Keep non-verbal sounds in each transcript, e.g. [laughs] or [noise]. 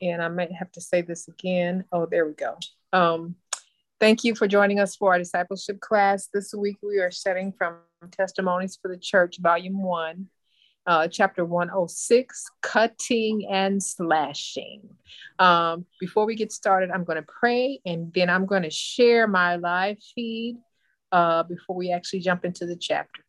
and I might have to say this again. Oh, there we go. Um, thank you for joining us for our discipleship class. This week we are studying from Testimonies for the Church, Volume 1, uh, Chapter 106 Cutting and Slashing. Um, before we get started, I'm going to pray and then I'm going to share my live feed uh, before we actually jump into the chapter.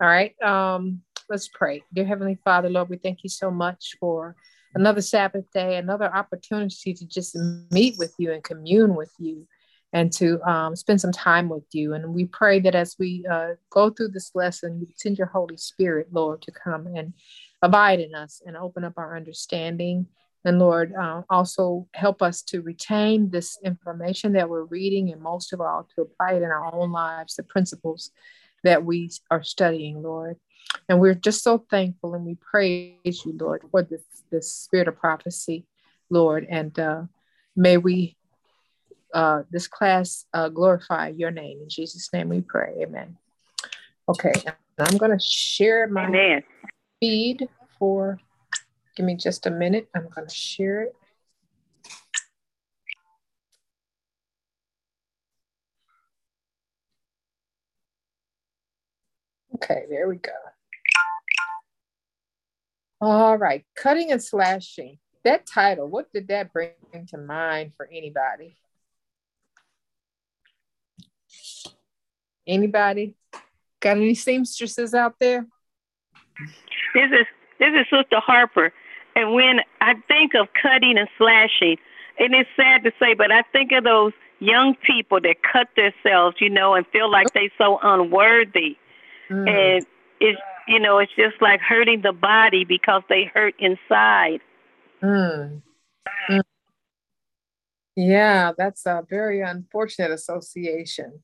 All right. Um, let's pray. Dear Heavenly Father, Lord, we thank you so much for another Sabbath day, another opportunity to just meet with you and commune with you and to um, spend some time with you. And we pray that as we uh, go through this lesson, you send your Holy Spirit, Lord, to come and abide in us and open up our understanding. And Lord, uh, also help us to retain this information that we're reading and most of all to apply it in our own lives, the principles that we are studying, Lord. And we're just so thankful and we praise you, Lord, for this, this spirit of prophecy, Lord. And uh, may we, uh, this class, uh, glorify your name. In Jesus' name we pray. Amen. Okay. I'm going to share my Amen. feed for, give me just a minute. I'm going to share it. Okay, there we go. All right, cutting and slashing. That title, what did that bring to mind for anybody? Anybody? Got any seamstresses out there? This is this is Sister Harper, and when I think of cutting and slashing, and it's sad to say, but I think of those young people that cut themselves, you know, and feel like they're so unworthy, mm. and it's you know, it's just like hurting the body because they hurt inside. Mm. Mm. Yeah, that's a very unfortunate association.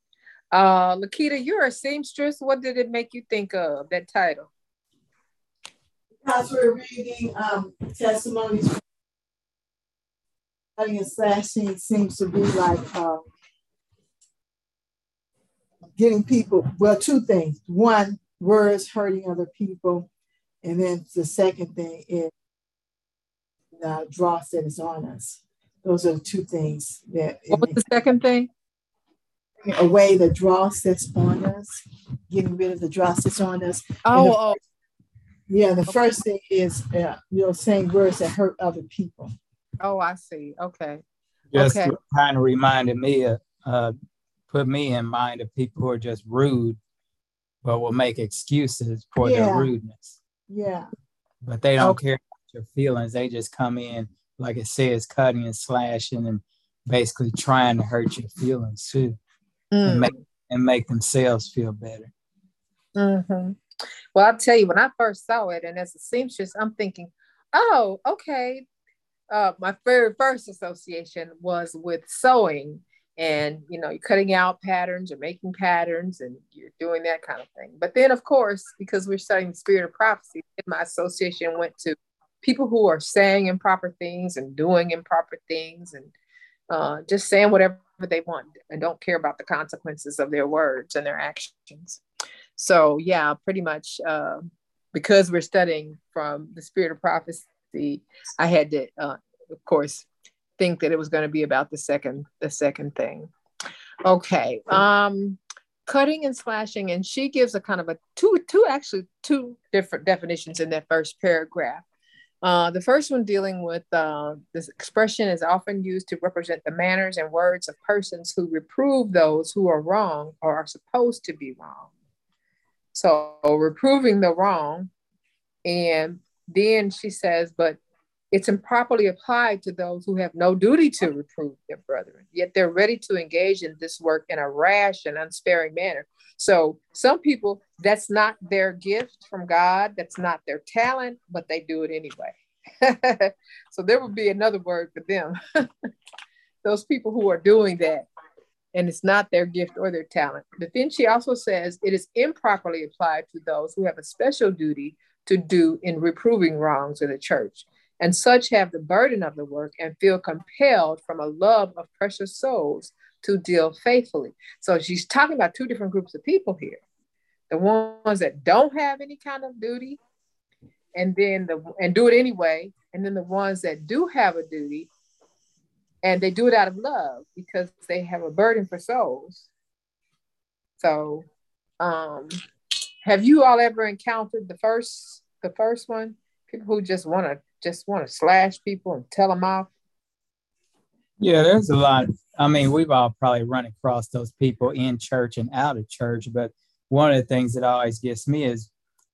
Uh, Lakita, you're a seamstress. What did it make you think of that title? Because we're reading um, testimonies, cutting and slashing seems to be like uh, getting people. Well, two things. One, words hurting other people. And then the second thing is the dross that is on us. Those are the two things that. What was the second thing? Away the dross that's on us, getting rid of the dross that's on us. Oh, the, oh. yeah. The okay. first thing is, uh, you know, saying words that hurt other people. Oh, I see. Okay. Just okay. kind of reminded me, of, uh, put me in mind of people who are just rude but will make excuses for yeah. their rudeness. Yeah. But they don't okay. care about your feelings. They just come in, like it says, cutting and slashing and basically trying to hurt your feelings too. Mm. And, make, and make themselves feel better. Mm-hmm. Well, I'll tell you, when I first saw it, and as a seamstress, I'm thinking, oh, okay. Uh, my very first association was with sewing and you know you're cutting out patterns or making patterns and you're doing that kind of thing. But then of course because we're studying the spirit of prophecy my association went to people who are saying improper things and doing improper things and uh, just saying whatever they want and don't care about the consequences of their words and their actions. So yeah pretty much uh, because we're studying from the spirit of prophecy i had to uh, of course think that it was going to be about the second the second thing. Okay. Um cutting and slashing and she gives a kind of a two two actually two different definitions in that first paragraph. Uh, the first one dealing with uh, this expression is often used to represent the manners and words of persons who reprove those who are wrong or are supposed to be wrong. So reproving the wrong. And then she says, but it's improperly applied to those who have no duty to reprove their brethren, yet they're ready to engage in this work in a rash and unsparing manner. So, some people, that's not their gift from God, that's not their talent, but they do it anyway. [laughs] so, there would be another word for them. [laughs] Those people who are doing that, and it's not their gift or their talent. But then she also says it is improperly applied to those who have a special duty to do in reproving wrongs in the church and such have the burden of the work and feel compelled from a love of precious souls to deal faithfully. So she's talking about two different groups of people here the ones that don't have any kind of duty and then the and do it anyway, and then the ones that do have a duty, and they do it out of love because they have a burden for souls. So, um, have you all ever encountered the first the first one? People who just want to just want to slash people and tell them off. Yeah, there's a lot. I mean, we've all probably run across those people in church and out of church, but one of the things that always gets me is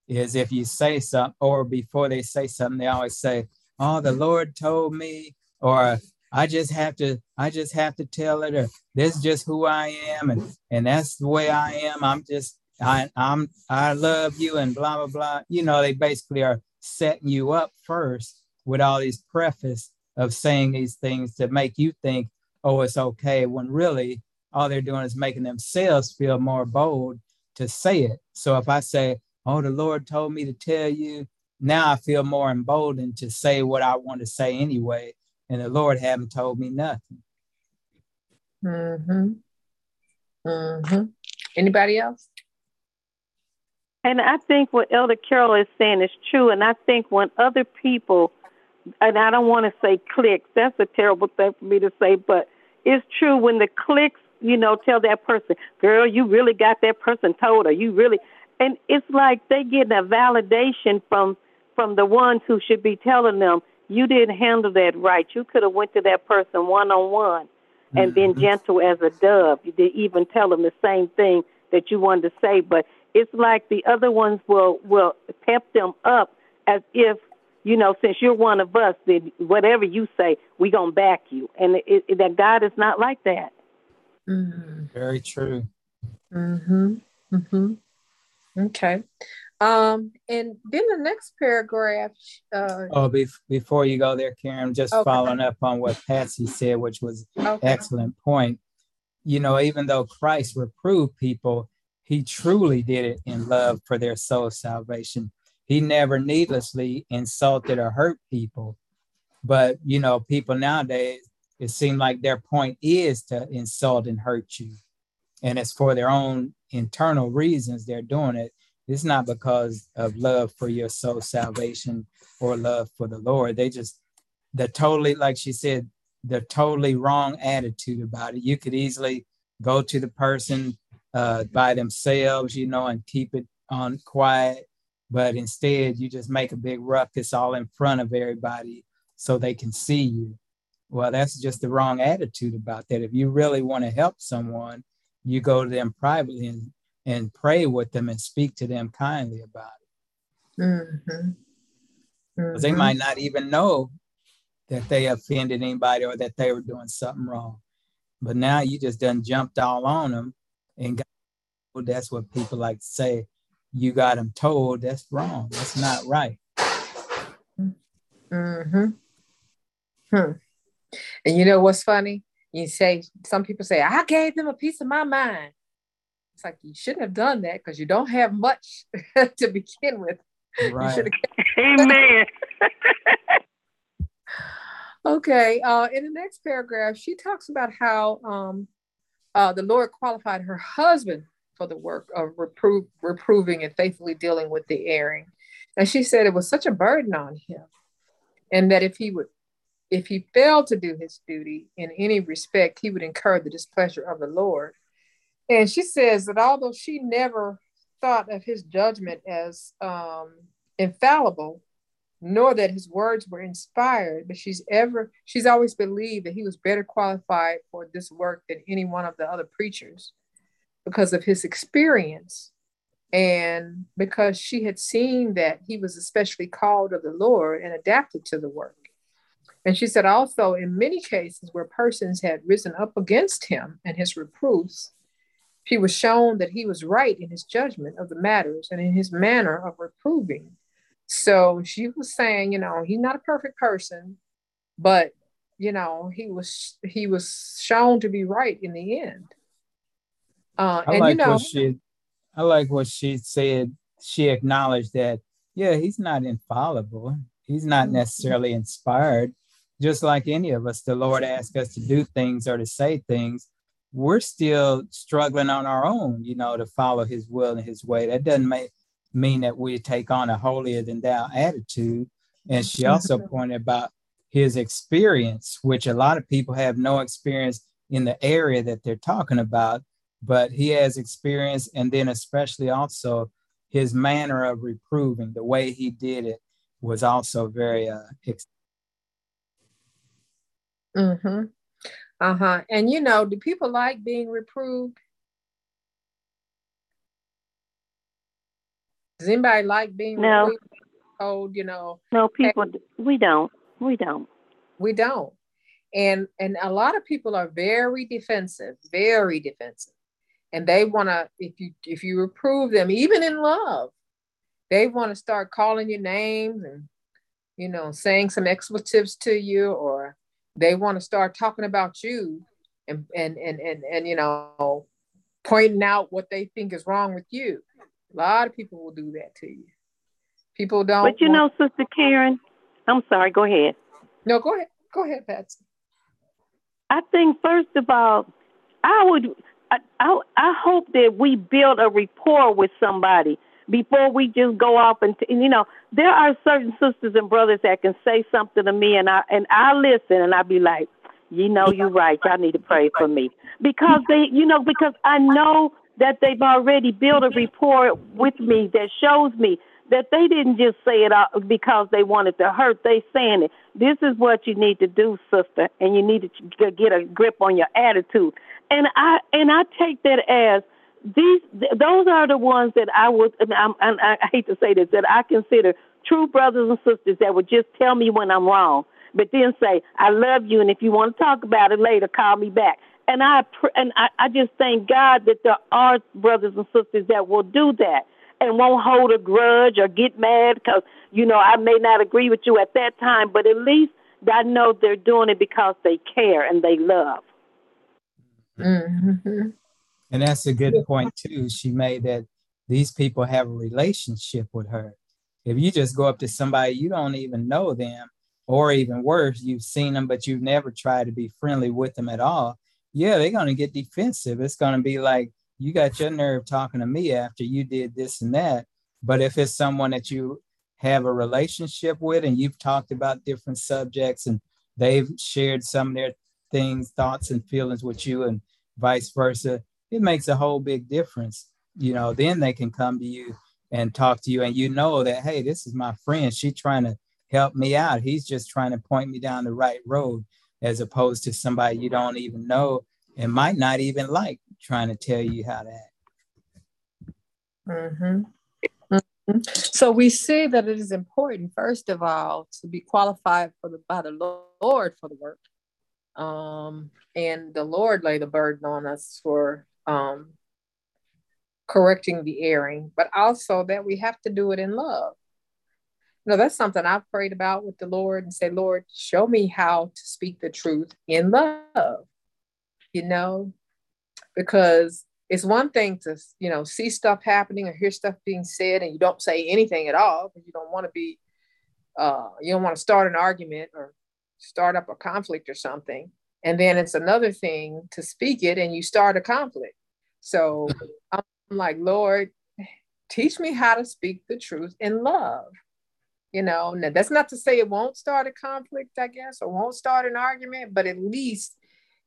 is if you say something or before they say something, they always say, Oh, the Lord told me, or I just have to, I just have to tell it, or this is just who I am, and and that's the way I am. I'm just I I'm I love you and blah blah blah. You know, they basically are setting you up first with all these preface of saying these things to make you think, oh, it's okay, when really all they're doing is making themselves feel more bold to say it. So if I say, oh, the Lord told me to tell you, now I feel more emboldened to say what I want to say anyway. And the Lord haven't told me nothing. Mm-hmm. Mm-hmm. Anybody else? And I think what Elder Carroll is saying is true. And I think when other people, and I don't want to say clicks, that's a terrible thing for me to say, but it's true when the clicks, you know, tell that person, girl, you really got that person told her, you really, and it's like they get a validation from from the ones who should be telling them you didn't handle that right. You could have went to that person one on one and been mm-hmm. gentle as a dove. You didn't even tell them the same thing that you wanted to say, but it's like the other ones will will pep them up as if you know since you're one of us then whatever you say we're gonna back you. And it, it, that god is not like that. Mm-hmm. very true. Mm-hmm. Mm-hmm. Okay. Um and then the next paragraph uh oh be- before you go there karen just okay. following up on what patsy said which was okay. excellent point. You know even though christ reproved people he truly did it in love for their soul salvation. He never needlessly insulted or hurt people. But, you know, people nowadays, it seems like their point is to insult and hurt you. And it's for their own internal reasons they're doing it. It's not because of love for your soul salvation or love for the Lord. They just, the totally, like she said, the totally wrong attitude about it. You could easily go to the person, uh, by themselves, you know, and keep it on quiet. But instead, you just make a big ruckus all in front of everybody so they can see you. Well, that's just the wrong attitude about that. If you really want to help someone, you go to them privately and, and pray with them and speak to them kindly about it. Mm-hmm. Mm-hmm. They might not even know that they offended anybody or that they were doing something wrong. But now you just done jumped all on them and God, that's what people like to say. You got them told. That's wrong. That's not right. Mm-hmm. Hmm. And you know what's funny? You say some people say, "I gave them a piece of my mind." It's like you shouldn't have done that because you don't have much [laughs] to begin with. Right. [laughs] Amen. [laughs] okay. Uh, in the next paragraph, she talks about how um, uh, the Lord qualified her husband for the work of reprove, reproving and faithfully dealing with the erring. And she said it was such a burden on him. And that if he would, if he failed to do his duty in any respect, he would incur the displeasure of the Lord. And she says that although she never thought of his judgment as um, infallible, nor that his words were inspired, but she's ever she's always believed that he was better qualified for this work than any one of the other preachers because of his experience and because she had seen that he was especially called of the Lord and adapted to the work. And she said also in many cases where persons had risen up against him and his reproofs, she was shown that he was right in his judgment of the matters and in his manner of reproving so she was saying, you know, he's not a perfect person, but you know, he was he was shown to be right in the end. Uh, I and like you know, what she, I like what she said. She acknowledged that, yeah, he's not infallible. He's not mm-hmm. necessarily inspired. Just like any of us, the Lord asks us to do things or to say things. We're still struggling on our own, you know, to follow His will and His way. That doesn't make mean that we take on a holier than thou attitude. And she also pointed about his experience, which a lot of people have no experience in the area that they're talking about, but he has experience, and then especially also his manner of reproving, the way he did it was also very uh, mm-hmm. Uh-huh. And you know, do people like being reproved? Does anybody like being no. told, you know? No, people hey, we don't. We don't. We don't. And and a lot of people are very defensive, very defensive. And they want to if you if you reprove them even in love, they want to start calling you names and you know, saying some expletives to you or they want to start talking about you and and and and, and you know pointing out what they think is wrong with you a lot of people will do that to you. People don't but you want... know sister karen i'm sorry go ahead. No go ahead go ahead patsy. I think first of all i would I, I, I hope that we build a rapport with somebody before we just go off and, and you know there are certain sisters and brothers that can say something to me and I and I listen and I be like, you know, you're right. Y'all need to pray for me. Because they, you know, because I know that they've already built a rapport with me that shows me that they didn't just say it out because they wanted to hurt. They saying it. This is what you need to do, sister, and you need to get a grip on your attitude. And I and I take that as these those are the ones that I would and I'm, and I hate to say this that I consider true brothers and sisters that would just tell me when I'm wrong, but then say I love you and if you want to talk about it later, call me back. And I and I, I just thank God that there are brothers and sisters that will do that and won't hold a grudge or get mad because you know I may not agree with you at that time, but at least I know they're doing it because they care and they love. Mm-hmm. And that's a good point too. She made that these people have a relationship with her. If you just go up to somebody you don't even know them, or even worse, you've seen them but you've never tried to be friendly with them at all, yeah, they're gonna get defensive. It's gonna be like, you got your nerve talking to me after you did this and that. But if it's someone that you have a relationship with and you've talked about different subjects and they've shared some of their things, thoughts, and feelings with you, and vice versa, it makes a whole big difference. You know, then they can come to you and talk to you, and you know that, hey, this is my friend. She's trying to help me out. He's just trying to point me down the right road, as opposed to somebody you don't even know and might not even like trying to tell you how to act. Mm-hmm. Mm-hmm. So we see that it is important, first of all, to be qualified for the by the Lord for the work. Um, and the Lord lay the burden on us for um, correcting the erring, but also that we have to do it in love. You know, that's something I've prayed about with the Lord and say, Lord, show me how to speak the truth in love, you know, because it's one thing to, you know, see stuff happening or hear stuff being said and you don't say anything at all because you don't want to be, uh, you don't want to start an argument or start up a conflict or something. And then it's another thing to speak it and you start a conflict. So [laughs] I'm like, Lord, teach me how to speak the truth in love. You know, now that's not to say it won't start a conflict, I guess, or won't start an argument, but at least,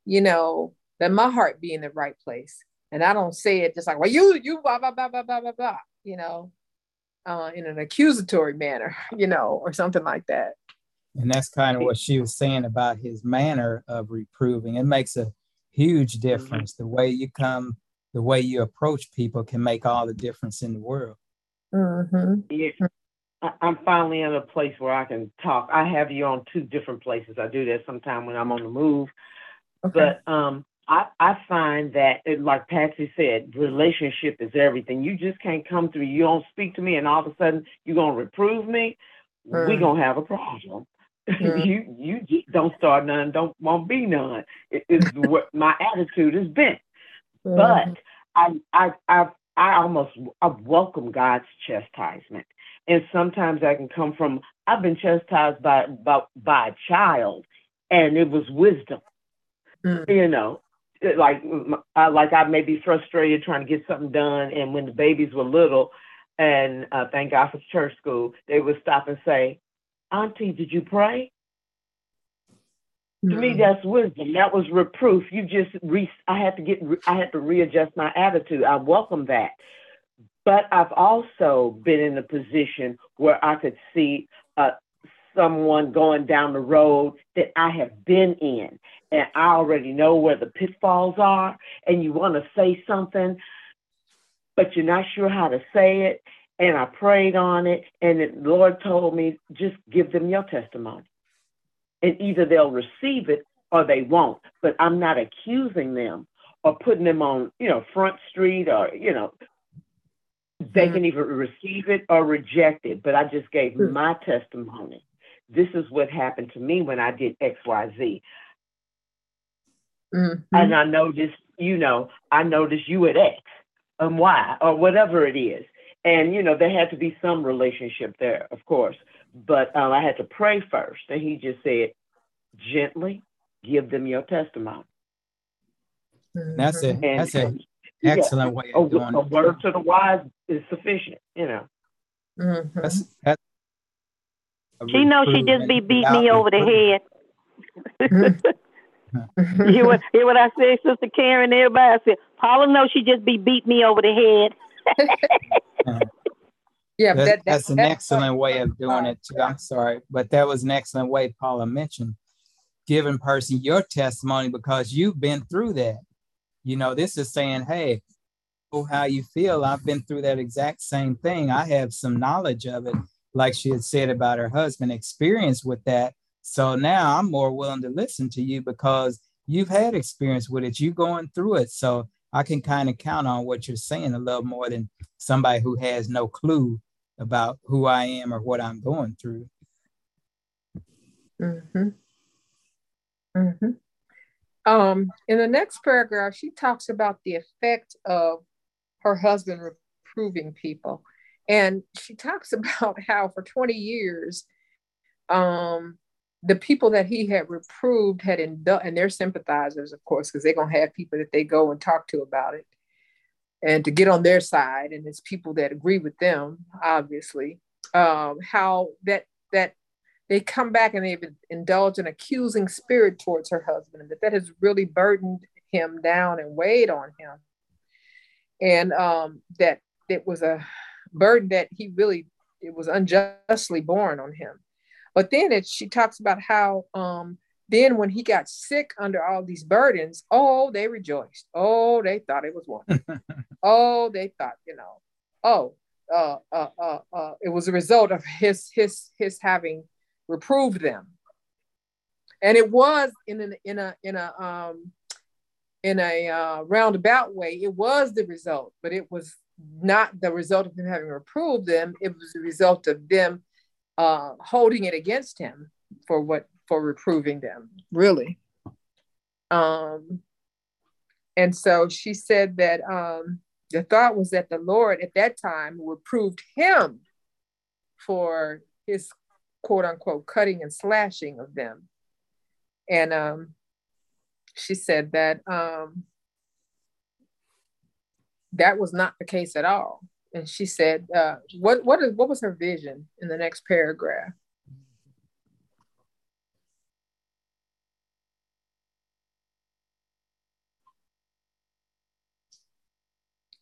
you know, that my heart be in the right place. And I don't say it just like, well, you, you, blah, blah, blah, blah, blah, blah, blah, you know, uh, in an accusatory manner, [laughs] you know, or something like that. And that's kind of what she was saying about his manner of reproving. It makes a huge mm-hmm. difference. Mm-hmm. The way you come, the way you approach people can make all the difference in the world. Mm-hmm. Yeah. I'm finally in a place where I can talk. I have you on two different places. I do that sometime when I'm on the move. Okay. But um, I, I find that, it, like Patsy said, relationship is everything. You just can't come through. You don't speak to me, and all of a sudden you're gonna reprove me. Mm. We're gonna have a problem. [laughs] Mm. you you just don't start none, don't won't be none. It is [laughs] what my attitude has been. Mm. But I I I I almost I welcome God's chastisement. And sometimes I can come from I've been chastised by by by a child and it was wisdom. Mm. You know, like I like I may be frustrated trying to get something done and when the babies were little and uh, thank God for church school, they would stop and say, Auntie, did you pray? To me, Mm-hmm. that's wisdom. That was reproof. You just re- I had to get I had to readjust my attitude. I welcome that. But I've also been in a position where I could see uh, someone going down the road that I have been in, and I already know where the pitfalls are, and you want to say something, but you're not sure how to say it. And I prayed on it, and the Lord told me, just give them your testimony and either they'll receive it or they won't. But I'm not accusing them or putting them on, you know, Front Street or, you know, they Mhm. can either receive it or reject it. But I just gave Mhm. my testimony. This is what happened to me when I did X, Y, Z. Mhm. And I noticed, you know, I noticed you at X and Y or whatever it is. And, you know, there had to be some relationship there, of course. But um, I had to pray first. And he just said, gently give them your testimony. That's it. a And that's an yeah, excellent way a, of doing a it. word to the wise is sufficient, you know. Mhm. That's, that's She knows she just be reproving beating me over the head. [laughs] you hear what, hear what I say, Sister Karen? Everybody, I said, Paula knows she just be beating me over the head. [laughs] yeah, That- that, that's an that- excellent way of doing it too. I'm sorry, but that was an excellent way Paula mentioned, giving person your testimony because you've been through that. You know, this is saying, hey, how you feel. I've been through that exact same thing. I have some knowledge of it, like she had said about her husband, experience with that. So now I'm more willing to listen to you because you've had experience with it. You're going through it. So I can kind of count on what you're saying a little more than somebody who has no clue about who I am or what I'm going through. Mm-hmm. Mm-hmm. Um, in the next paragraph, she talks about the effect of her husband reproving people. And she talks [laughs] about how for 20 years, um, the people that he had reproved had indulged, and they're sympathizers, of course, because they're going to have people that they go and talk to about it and to get on their side. And it's people that agree with them, obviously. Um, how that that they come back and they've indulged an accusing spirit towards her husband, and that that has really burdened him down and weighed on him, and um, that it was a burden that he really it was unjustly borne on him. But then it, she talks about how um, then when he got sick under all these burdens, oh, they rejoiced. Oh, they thought it was [laughs] wonderful. oh, they thought, you know, oh, uh, uh, uh, uh, it was a result of his his his having reproved them. And it was in an, in a in a um, in a uh, roundabout way, it was the result, but it was not the result of him having reproved them. It was the result of them uh, holding it against him for what for reproving them, really. Um, and so she said that um, the thought was that the Lord at that time reproved him for his quote unquote cutting and slashing of them. And um, she said that um, that was not the case at all. And she said, uh, what, what, is, what was her vision in the next paragraph?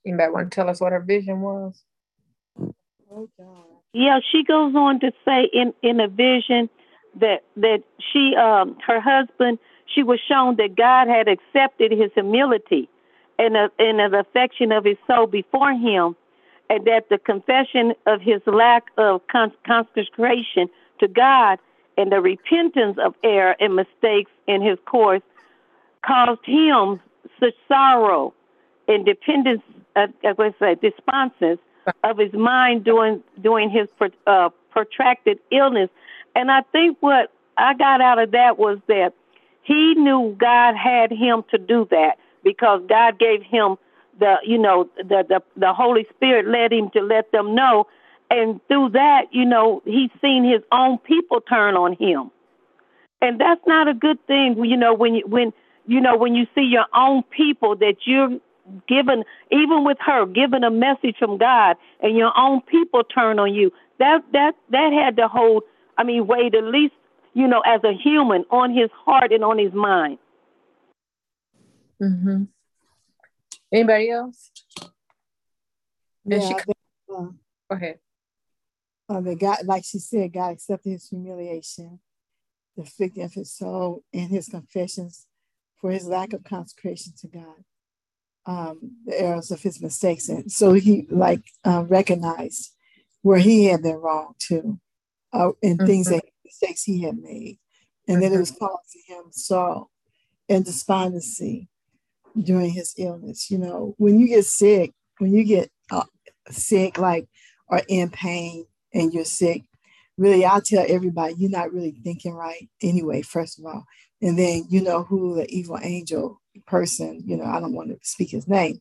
Anybody want to tell us what her vision was? Oh, God. Yeah, she goes on to say in in a vision that that she um her husband she was shown that God had accepted his humility and a, and the affection of his soul before him, and that the confession of his lack of con- consecration to God and the repentance of error and mistakes in his course caused him such sorrow and dependence, uh, I would say, desponses of his mind during during his uh, protracted illness. And I think what I got out of that was that he knew God had him to do that because God gave him the you know the the, the Holy Spirit led him to let them know, and through that you know he's seen his own people turn on him, and that's not a good thing. You know when you when you know when you see your own people that you're giving even with her given a message from God and your own people turn on you. That that that had to hold I mean weighed at least, you know, as a human on his heart and on his mind. Mm-hmm. Anybody else? Yeah, she, they, uh, go ahead. Uh, the God, like she said, God accepted his humiliation, the afflicting of his soul, and his confessions for his lack of consecration to God, um, the errors of his mistakes, and so he like uh, recognized where he had been wrong too, uh, and mm-hmm. things that mistakes he had made, and mm-hmm. then it was causing him sorrow and despondency during his illness. You know, when you get sick, when you get uh, sick, like or in pain, and you're sick, really, I'll tell everybody you're not really thinking right anyway. First of all, and then you know who the evil angel person. You know, I don't want to speak his name.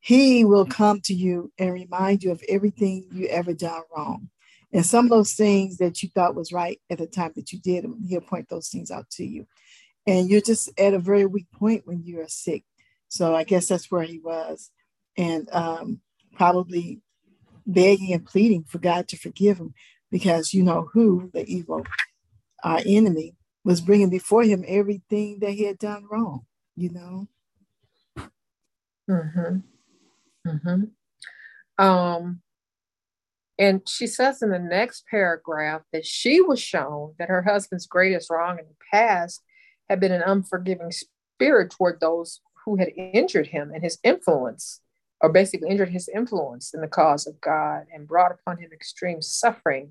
He will come to you and remind you of everything you ever done wrong. And some of those things that you thought was right at the time that you did them, he'll point those things out to you. And you're just at a very weak point when you are sick. So I guess that's where he was. And um, probably begging and pleading for God to forgive him because you know who, the evil, our enemy, was bringing before him everything that he had done wrong, you know? Mm-hmm. Mm-hmm. Um, and she says in the next paragraph that she was shown that her husband's greatest wrong in the past had been an unforgiving spirit toward those who had injured him and his influence, or basically injured his influence in the cause of God and brought upon him extreme suffering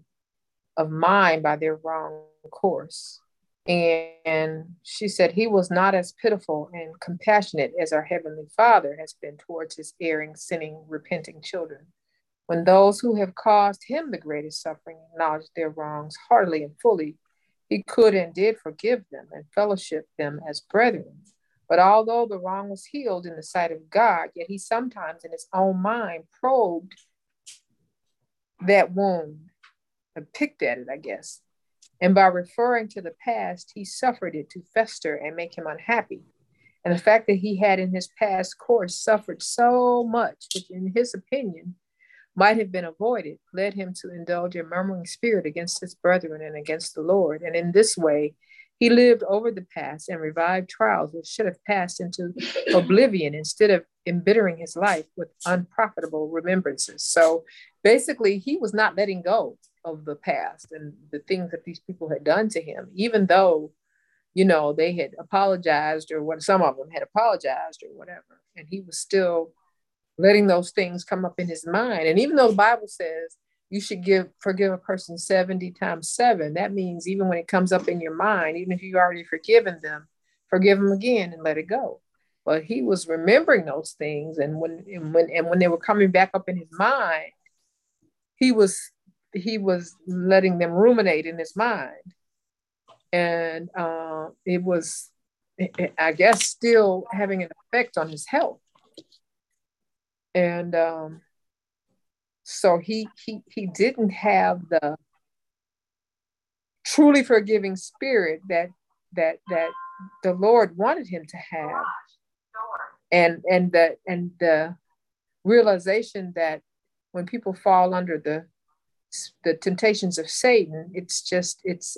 of mind by their wrong course. And she said he was not as pitiful and compassionate as our Heavenly Father has been towards his erring, sinning, repenting children. When those who have caused him the greatest suffering acknowledged their wrongs heartily and fully, he could and did forgive them and fellowship them as brethren but although the wrong was healed in the sight of God, yet he sometimes in his own mind probed that wound and picked at it, I guess. And by referring to the past, he suffered it to fester and make him unhappy. And the fact that he had in his past course suffered so much, which in his opinion might have been avoided, led him to indulge a murmuring spirit against his brethren and against the Lord. And in this way, he lived over the past and revived trials which should have passed into oblivion instead of embittering his life with unprofitable remembrances. So basically, he was not letting go of the past and the things that these people had done to him, even though, you know, they had apologized or what some of them had apologized or whatever. And he was still letting those things come up in his mind. And even though the Bible says you should give forgive a person 70 times seven. That means even when it comes up in your mind, even if you already forgiven them, forgive them again and let it go. But he was remembering those things, and when and when and when they were coming back up in his mind, he was he was letting them ruminate in his mind, and uh, it was, I guess, still having an effect on his health. And um, so he he he didn't have the truly forgiving spirit that that that the Lord wanted him to have. And and the and the realization that when people fall under the the temptations of Satan, it's just it's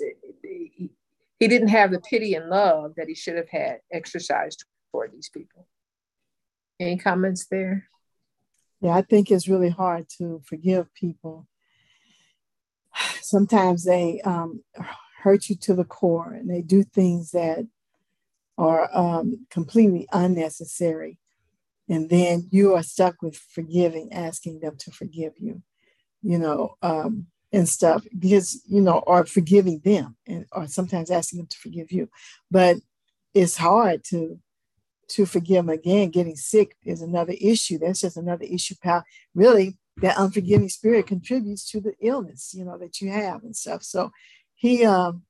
he didn't have the pity and love that he should have had exercised toward these people. Any comments there? Yeah, I think it's really hard to forgive people. Sometimes they um, hurt you to the core and they do things that are um, completely unnecessary. And then you are stuck with forgiving, asking them to forgive you, you know, um, and stuff because, you know, or forgiving them and or sometimes asking them to forgive you. But it's hard to to forgive them again. Getting sick is another issue. That's just another issue, pal. Really, that unforgiving spirit contributes to the illness, you know, that you have and stuff. So he, um,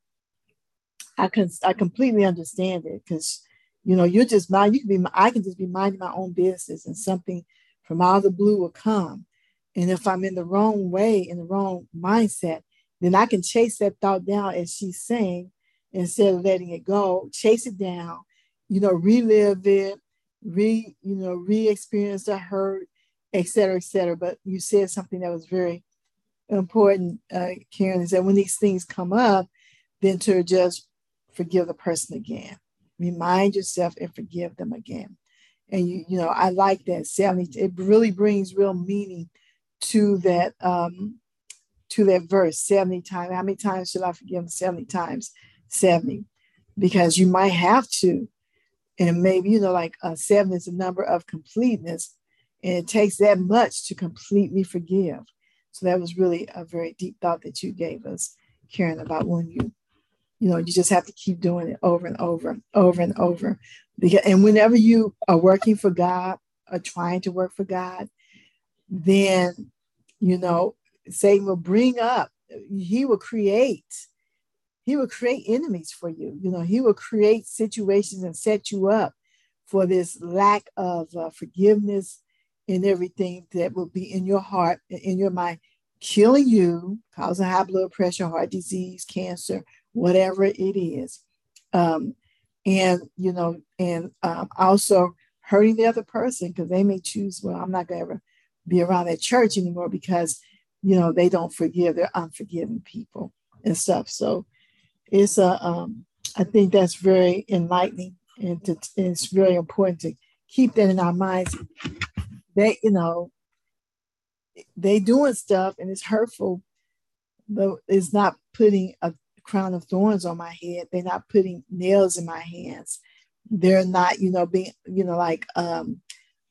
I can, I completely understand it because, you know, you're just mind. You can be, I can just be minding my own business, and something from out of the blue will come. And if I'm in the wrong way, in the wrong mindset, then I can chase that thought down, as she's saying, instead of letting it go. Chase it down you know, relive it, re, you know, re-experience the hurt, et cetera, et cetera. But you said something that was very important, uh, Karen, is that when these things come up, then to just forgive the person again. Remind yourself and forgive them again. And you, you know, I like that 70. It really brings real meaning to that um to that verse 70 times. How many times should I forgive them? 70 times 70. Because you might have to. And maybe, you know, like uh, seven is a number of completeness. And it takes that much to completely forgive. So that was really a very deep thought that you gave us, Karen, about when you, you know, you just have to keep doing it over and over, over and over. Because, and whenever you are working for God or trying to work for God, then, you know, Satan will bring up, he will create, he will create enemies for you. You know, he will create situations and set you up for this lack of uh, forgiveness and everything that will be in your heart in your mind, killing you, causing high blood pressure, heart disease, cancer, whatever it is. Um, and, you know, and um, also hurting the other person because they may choose, well, I'm not going to ever be around that church anymore because, you know, they don't forgive. They're unforgiving people and stuff. So it's a, um, I think that's very enlightening and to, it's very important to keep that in our minds they, you know, they doing stuff and it's hurtful, but it's not putting a crown of thorns on my head. They're not putting nails in my hands. They're not, you know, being, you know, like um,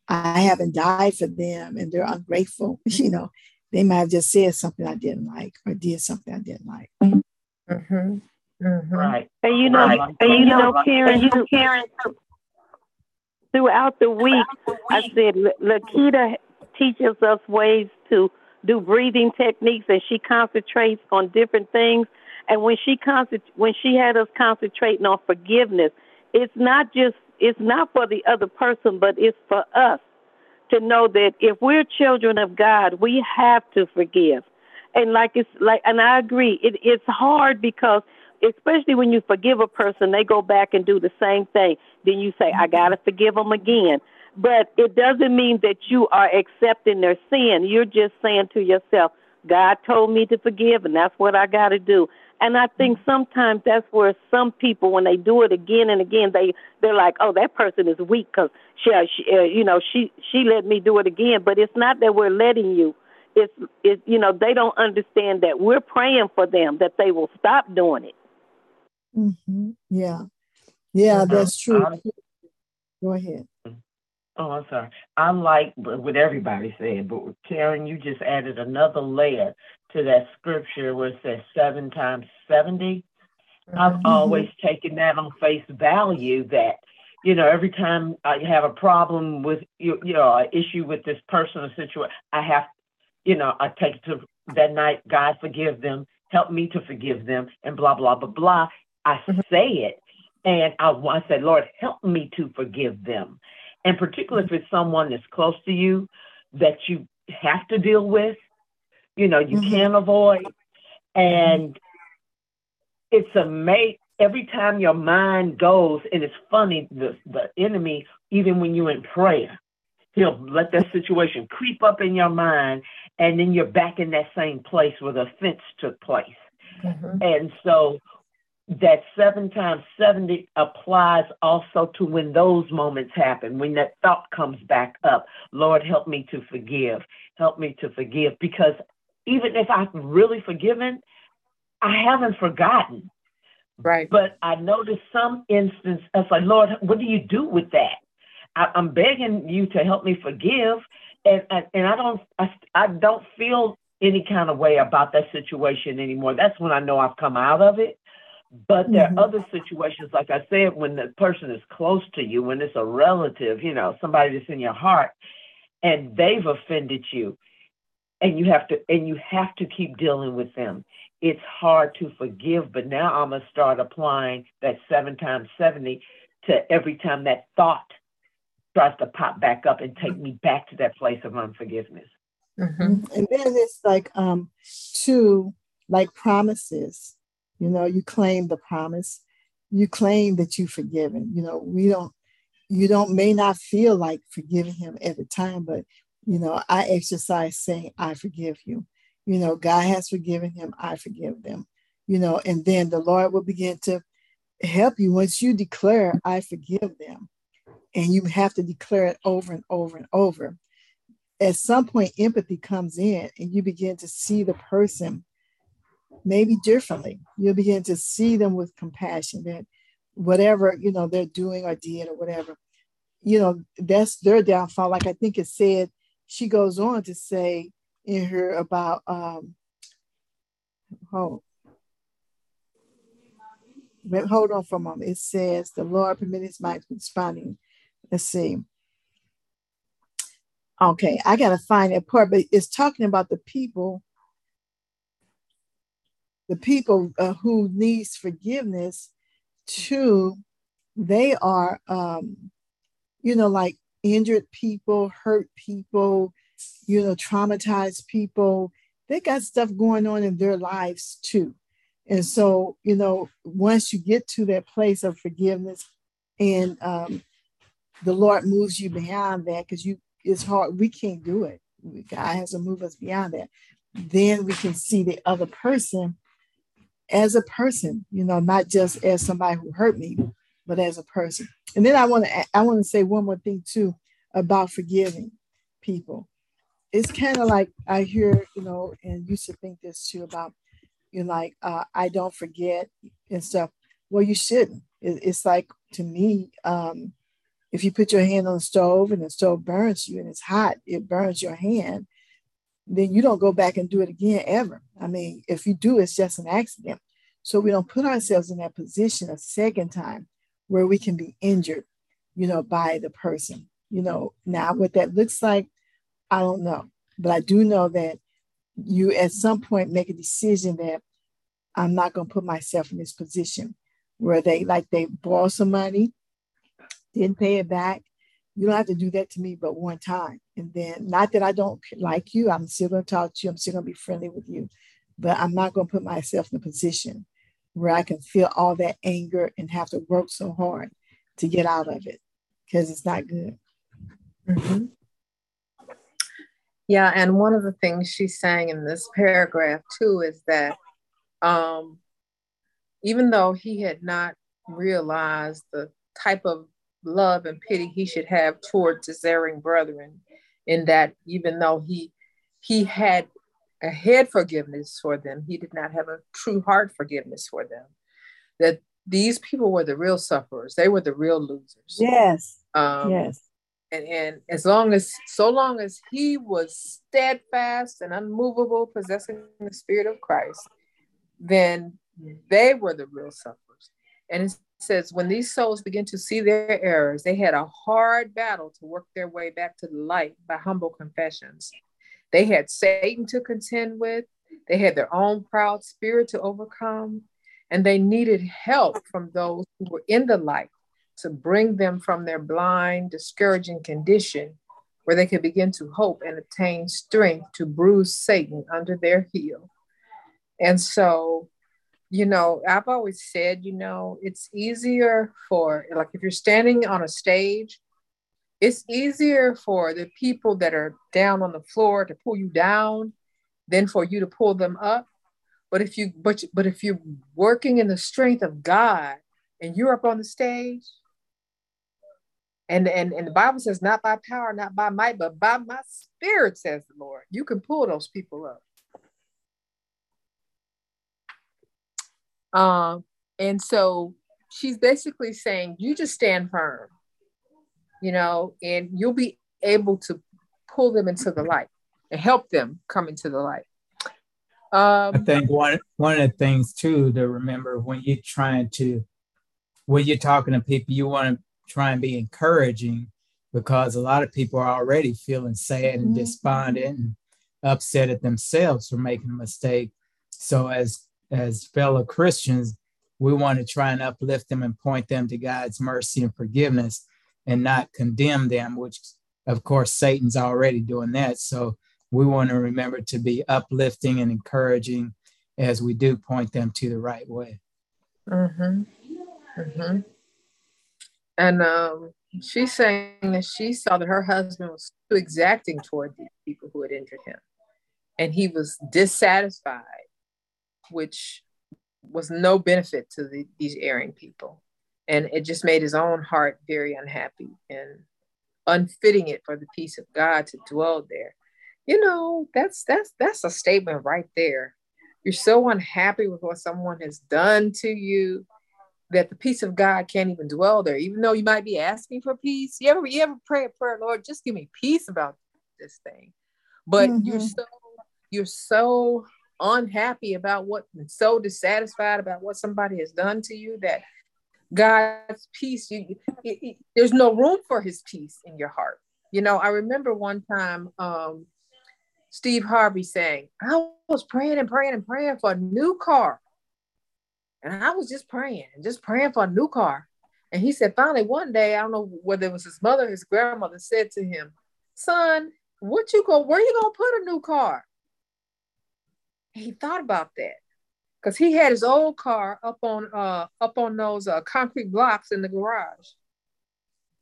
I haven't died for them and they're ungrateful. [laughs] You know, they might have just said something I didn't like or did something I didn't like. Mm-hmm. Mm-hmm. Right. And you know, right. and you know, Karen, you Karen, throughout the week, I said, Lakita teaches us ways to do breathing techniques, and she concentrates on different things. And when she concent- when she had us concentrating on forgiveness, it's not just it's not for the other person, but it's for us to know that if we're children of God, we have to forgive. And like it's like, and I agree, it, it's hard because especially when you forgive a person, they go back and do the same thing. Then you say, I got to forgive them again. But it doesn't mean that you are accepting their sin. You're just saying to yourself, God told me to forgive, and that's what I got to do. And I think sometimes that's where some people, when they do it again and again, they they're like, "Oh, that person is weak because she, she uh, you know, she she let me do it again." But it's not that we're letting you. It's it, you know, they don't understand that we're praying for them that they will stop doing it. Mm-hmm. Yeah. Yeah, that's true. Go ahead. Oh, I'm sorry. I like what everybody said, but Karen, you just added another layer to that scripture where it says seven times 70. Mm-hmm. I've always taken that on face value that, you know, every time I have a problem with, you, you know, an issue with this person or situation, I have, you know, I take it to that night, God forgive them, help me to forgive them, and blah, blah, blah, blah. I mm-hmm. say it. And I, I said, Lord, help me to forgive them. And particularly if it's someone that's close to you that you have to deal with, you know, you mm-hmm. can't avoid. And it's amazing every time your mind goes, and it's funny, the, the enemy, even when you're in prayer, he'll let that situation creep up in your mind, and then you're back in that same place where the offense took place. Mm-hmm. And so that seven times 70 applies also to when those moments happen, when that thought comes back up. Lord, help me to forgive. Help me to forgive. Because even if I've really forgiven, I haven't forgotten. Right. But I noticed some instance, it's like, Lord, what do you do with that? I, am begging you to help me forgive. And, and, and I don't I, I don't feel any kind of way about that situation anymore. That's when I know I've come out of it. But there mm-hmm. are other situations, like I said, when the person is close to you, when it's a relative, you know, somebody that's in your heart, and they've offended you, and you have to and you have to keep dealing with them. It's hard to forgive, but now I'm gonna start applying that seven times seventy to every time that thought tries to pop back up and take me back to that place of unforgiveness. Mm-hmm. And then it's like um two like promises you know, you claim the promise. You claim that you've forgiven. You know, we don't, you don't may not feel like forgiving him at the time, but you know, I exercise saying, I forgive you. You know, God has forgiven him, I forgive them. You know, and then the Lord will begin to help you once you declare, I forgive them. And you have to declare it over and over and over. At some point, empathy comes in and you begin to see the person maybe differently. You'll begin to see them with compassion that whatever, you know, they're doing or did or whatever, you know, that's their downfall. Like I think it said, she goes on to say in her about, um, hold on for a moment. It says, the Lord permitted his mind responding. Let's see. Okay, I got to find that part, but it's talking about the people the people uh, who needs forgiveness too they are um you know like injured people hurt people you know traumatized people. They got stuff going on in their lives too. And so you know once you get to that place of forgiveness and um the lord moves you beyond that because you it's hard we can't do it. God has to move us beyond that. Then we can see the other person as a person, you know, not just as somebody who hurt me, but as a person. And then I want to I want to say one more thing too about forgiving people. It's kind of like I hear, you know, and you should think this too about, you know, like uh, I don't forget and stuff. Well, you shouldn't. It, it's like to me, um, if you put your hand on the stove and the stove burns you and it's hot, it burns your hand then you don't go back and do it again ever. I mean, if you do, it's just an accident. So we don't put ourselves in that position a second time where we can be injured, you know, by the person. You know, now what that looks like, I don't know. But I do know that you at some point make a decision that I'm not going to put myself in this position where they like they borrow some money, didn't pay it back, you don't have to do that to me but one time. And then, not that I don't like you, I'm still going to talk to you, I'm still going to be friendly with you, but I'm not going to put myself in a position where I can feel all that anger and have to work so hard to get out of it because it's not good. Mm-hmm. Yeah, and one of the things she's saying in this paragraph too is that um, even though he had not realized the type of love and pity he should have towards his erring brethren in that even though he he had a head forgiveness for them he did not have a true heart forgiveness for them. That these people were the real sufferers. They were the real losers. Yes. Um, yes. and, and as long as so long as he was steadfast and unmovable possessing the spirit of christ then they were the real sufferers. And it's says, when these souls begin to see their errors, they had a hard battle to work their way back to the light by humble confessions. They had Satan to contend with, they had their own proud spirit to overcome, and they needed help from those who were in the light to bring them from their blind, discouraging condition where they could begin to hope and attain strength to bruise Satan under their heel. And so you know, I've always said, you know, it's easier for, like, if you're standing on a stage, it's easier for the people that are down on the floor to pull you down than for you to pull them up. But if you, but, but if you're working in the strength of God and you're up on the stage, and, and, and the Bible says, not by power, not by might, but by my spirit, says the Lord, you can pull those people up. Um, and so she's basically saying, you just stand firm, you know, and you'll be able to pull them into the light and help them come into the light. Um, I think one one of the things too to remember when you're trying to when you're talking to people, you want to try and be encouraging because a lot of people are already feeling sad and mm-hmm. despondent and upset at themselves for making a mistake. So as as fellow Christians, we want to try and uplift them and point them to God's mercy and forgiveness and not condemn them, which of course Satan's already doing that. So we want to remember to be uplifting and encouraging as we do point them to the right way. Mm-hmm. Mm-hmm. And um, she's saying that she saw that her husband was too exacting toward the people who had injured him. And he was dissatisfied, which was no benefit to the, these erring people. And it just made his own heart very unhappy and unfitting it for the peace of God to dwell there. You know, that's that's that's a statement right there. You're so unhappy with what someone has done to you that the peace of God can't even dwell there, even though you might be asking for peace. You ever you ever pray a prayer, Lord, just give me peace about this thing. But mm-hmm. you're so you're so unhappy about what so dissatisfied about what somebody has done to you that God's peace, you, it, it, there's no room for his peace in your heart. You know, I remember one time um, Steve Harvey saying, I was praying and praying and praying for a new car. And I was just praying and just praying for a new car. And he said, finally, one day, I don't know whether it was his mother, his grandmother said to him, Son, what you go, where you gonna put a new car? He thought about that because he had his old car up on uh up on those uh, concrete blocks in the garage.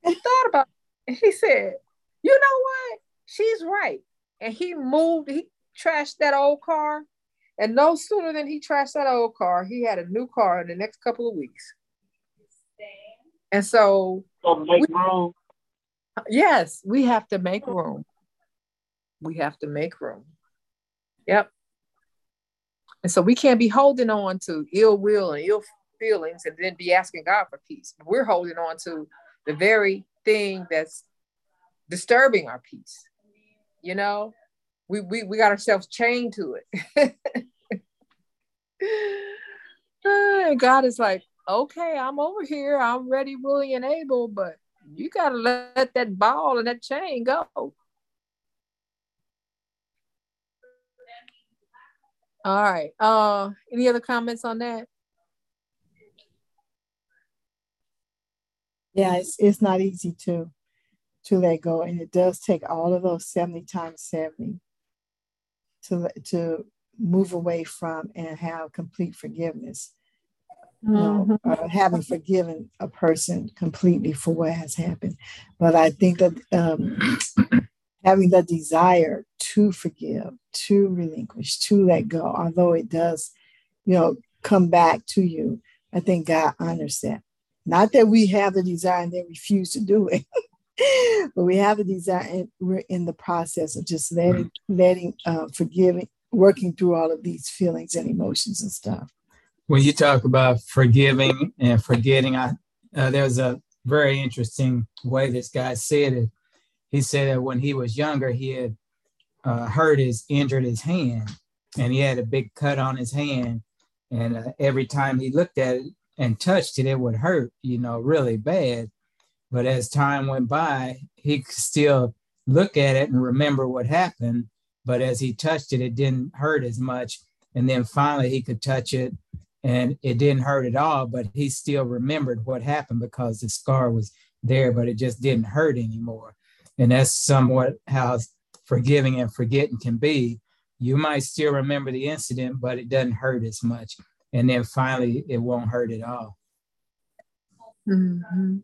And thought about it. he said, "You know what? She's right." And he moved. He trashed that old car, and no sooner than he trashed that old car, he had a new car in the next couple of weeks. And so, make we, yes, we have to make room. We have to make room. Yep. And so we can't be holding on to ill will and ill feelings and then be asking God for peace. We're holding on to the very thing that's disturbing our peace. You know, we, we, we got ourselves chained to it. [laughs] and God is like, okay, I'm over here. I'm ready, willing, and able, but you got to let that ball and that chain go. All right. Uh, any other comments on that? Yeah, it's it's not easy to to let go, and it does take all of those seventy times seventy to to move away from and have complete forgiveness. Mm-hmm. Know, uh, having forgiven a person completely for what has happened, but I think that um, having the desire to forgive, to relinquish, to let go, although it does, you know, come back to you. I think God honors that. Not that we have the desire and then refuse to do it, [laughs] but we have a desire and we're in the process of just letting, letting, uh, forgiving, working through all of these feelings and emotions and stuff. When you talk about forgiving and forgetting, I, uh, there's a very interesting way this guy said it he said that when he was younger, he had uh, hurt his, injured his hand, and he had a big cut on his hand. And uh, every time he looked at it and touched it, it would hurt, you know, really bad. But as time went by, he could still look at it and remember what happened. But as he touched it, it didn't hurt as much. And then finally, he could touch it and it didn't hurt at all. But he still remembered what happened because the scar was there, but it just didn't hurt anymore. And that's somewhat how forgiving and forgetting can be. You might still remember the incident, but it doesn't hurt as much. And then finally, it won't hurt at all. Mm-hmm.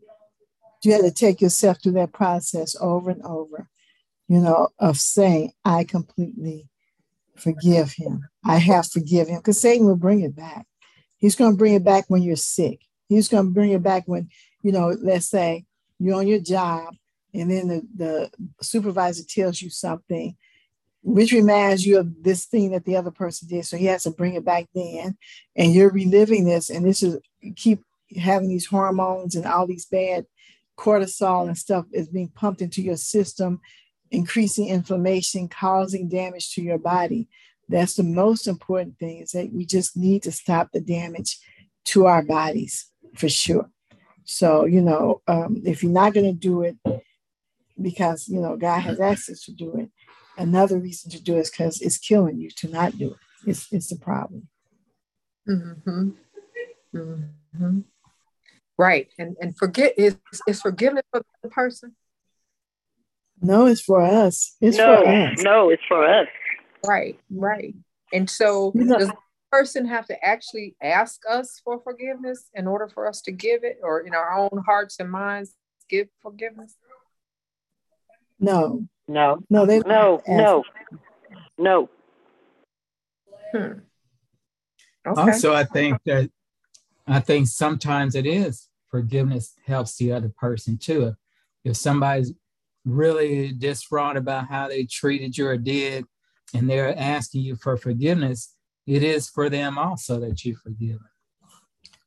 You had to take yourself through that process over and over, you know, of saying, I completely forgive him. I have forgiven him because Satan will bring it back. He's going to bring it back when you're sick. He's going to bring it back when, you know, let's say you're on your job and then the, the supervisor tells you something which reminds you of this thing that the other person did. So he has to bring it back then. And you're reliving this and this is keep having these hormones and all these bad cortisol and stuff is being pumped into your system increasing inflammation causing damage to your body. That's the most important thing is that we just need to stop the damage to our bodies for sure. So you know um, if you're not going to do it because you know God has access to do it. Another reason to do it is because it's killing you to not do it. It's it's the problem. Mm-hmm. Mm-hmm. Right, and and forget is is forgiveness for the person. No, it's for us. It's no, for us. No, it's for us. Right, right. And so you know, person have to actually ask us for forgiveness in order for us to give it, or in our own hearts and minds give forgiveness? No. No. No, they No, no, no. Hmm. Okay. Also, I think that I think sometimes it is forgiveness helps the other person too. If somebody's really distraught about how they treated you or did, and they're asking you for forgiveness, it is for them also that you forgive them.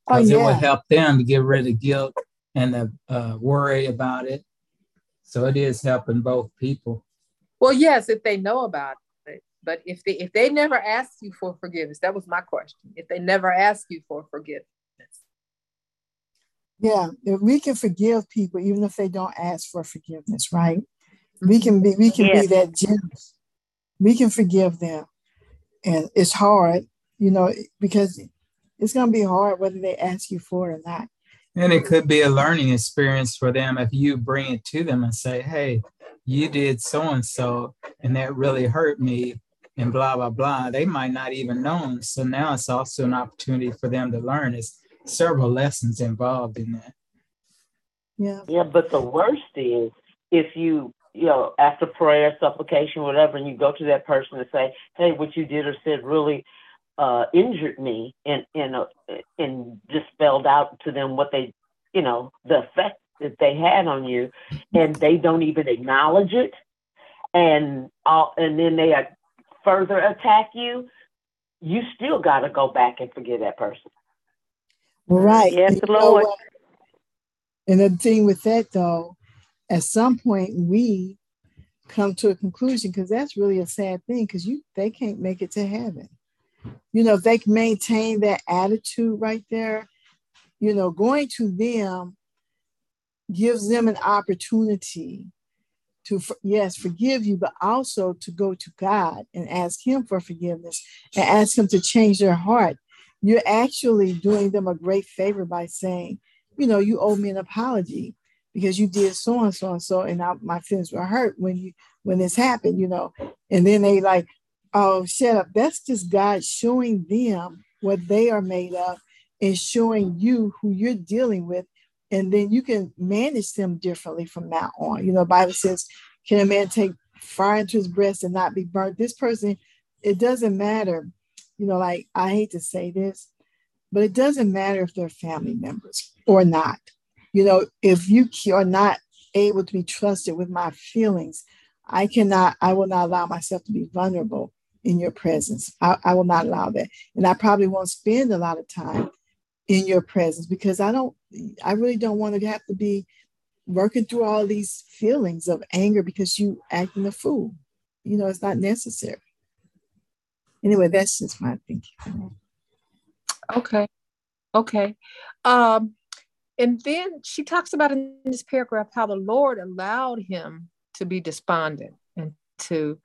Oh, Because it will help them to get rid of guilt and the uh, worry about it. So it is helping both people. Well, yes, if they know about it. But if they if they never ask you for forgiveness, that was my question. If they never ask you for forgiveness. Yeah, if we can forgive people even if they don't ask for forgiveness, right? We can be we can Yes. be that generous. We can forgive them. And it's hard, you know, because it's gonna be hard whether they ask you for it or not. And it could be a learning experience for them if you bring it to them and say, hey, you did so and so, and that really hurt me, and blah, blah, blah. They might not even know. So now it's also an opportunity for them to learn. It's several lessons involved in that. Yeah. Yeah, but the worst is if you, you know, after prayer, supplication, whatever, and you go to that person and say, "Hey, what you did or said really uh, injured me," and and uh, and just spelled out to them what they, you know, the effect that they had on you, and they don't even acknowledge it, and all, and then they uh, further attack you. You still got to go back and forgive that person. Well, right. Yes, And you know Lord. And the thing with that though, at some point we come to a conclusion because that's really a sad thing because you they can't make it to heaven. You know, they can maintain that attitude right there, you know, going to them gives them an opportunity to yes forgive you, but also to go to God and ask Him for forgiveness and ask Him to change their heart. You're actually doing them a great favor by saying, you know, you owe me an apology because you did so and so and so, and I, my feelings were hurt when you when this happened, you know. And then they like, oh, shut up. That's just God showing them what they are made of and showing you who you're dealing with. And then you can manage them differently from now on. You know, Bible says, can a man take fire into his breast and not be burnt? This person, it doesn't matter. You know, like I hate to say this, but it doesn't matter if they're family members or not. You know, if you are not able to be trusted with my feelings, I cannot, I will not allow myself to be vulnerable in your presence. I, I will not allow that. And I probably won't spend a lot of time in your presence because I don't, I really don't want to have to be working through all these feelings of anger because you acting a fool. You know, it's not necessary. Anyway, that's just my thinking. Okay. Okay. Um, and then she talks about in this paragraph how the Lord allowed him to be despondent and to,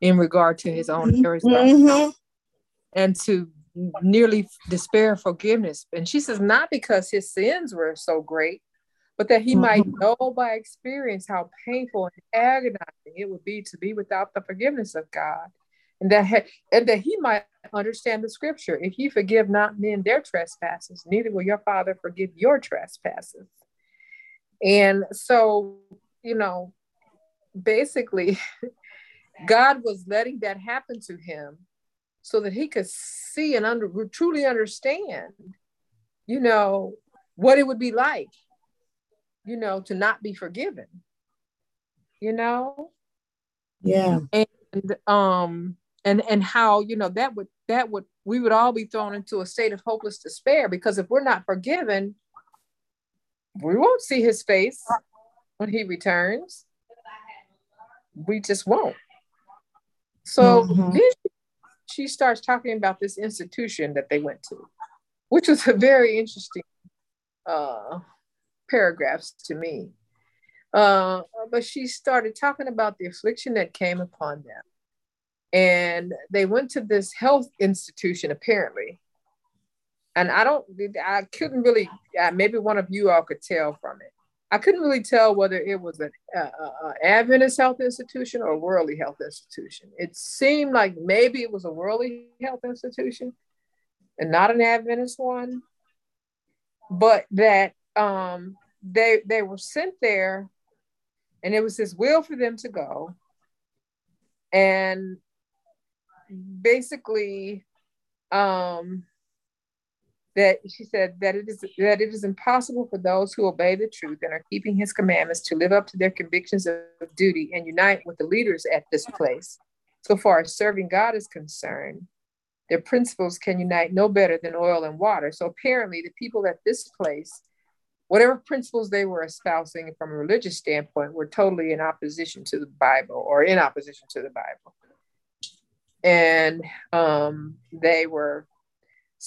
in regard to his own errors Mhm. and to nearly despair of forgiveness. And she says, not because his sins were so great, but that he might Mhm. know by experience how painful and agonizing it would be to be without the forgiveness of God. And that, ha- and that he might understand the scripture. If you forgive not men their trespasses, neither will your father forgive your trespasses. And so, you know, basically, [laughs] God was letting that happen to him so that he could see and under, truly understand, you know, what it would be like, you know, to not be forgiven, you know, Yeah. and um, and and how you know that would that would we would all be thrown into a state of hopeless despair because if we're not forgiven, we won't see his face when he returns. We just won't. So Mhm. then she starts talking about this institution that they went to, which was a very interesting uh, paragraphs to me. Uh, but she started talking about the affliction that came upon them. And they went to this health institution, apparently. And I don't, I couldn't really, maybe one of you all could tell from it. I couldn't really tell whether it was an Adventist health institution or a worldly health institution. It seemed like maybe it was a worldly health institution and not an Adventist one, but that um, they they were sent there, and it was His will for them to go, and basically, um, that she said that it is that it is impossible for those who obey the truth and are keeping his commandments to live up to their convictions of duty and unite with the leaders at this place. So far as serving god is concerned their principles can unite no better than oil and water. So apparently the people at this place whatever principles they were espousing from a religious standpoint were totally in opposition to the bible or in opposition to the bible. And um, they were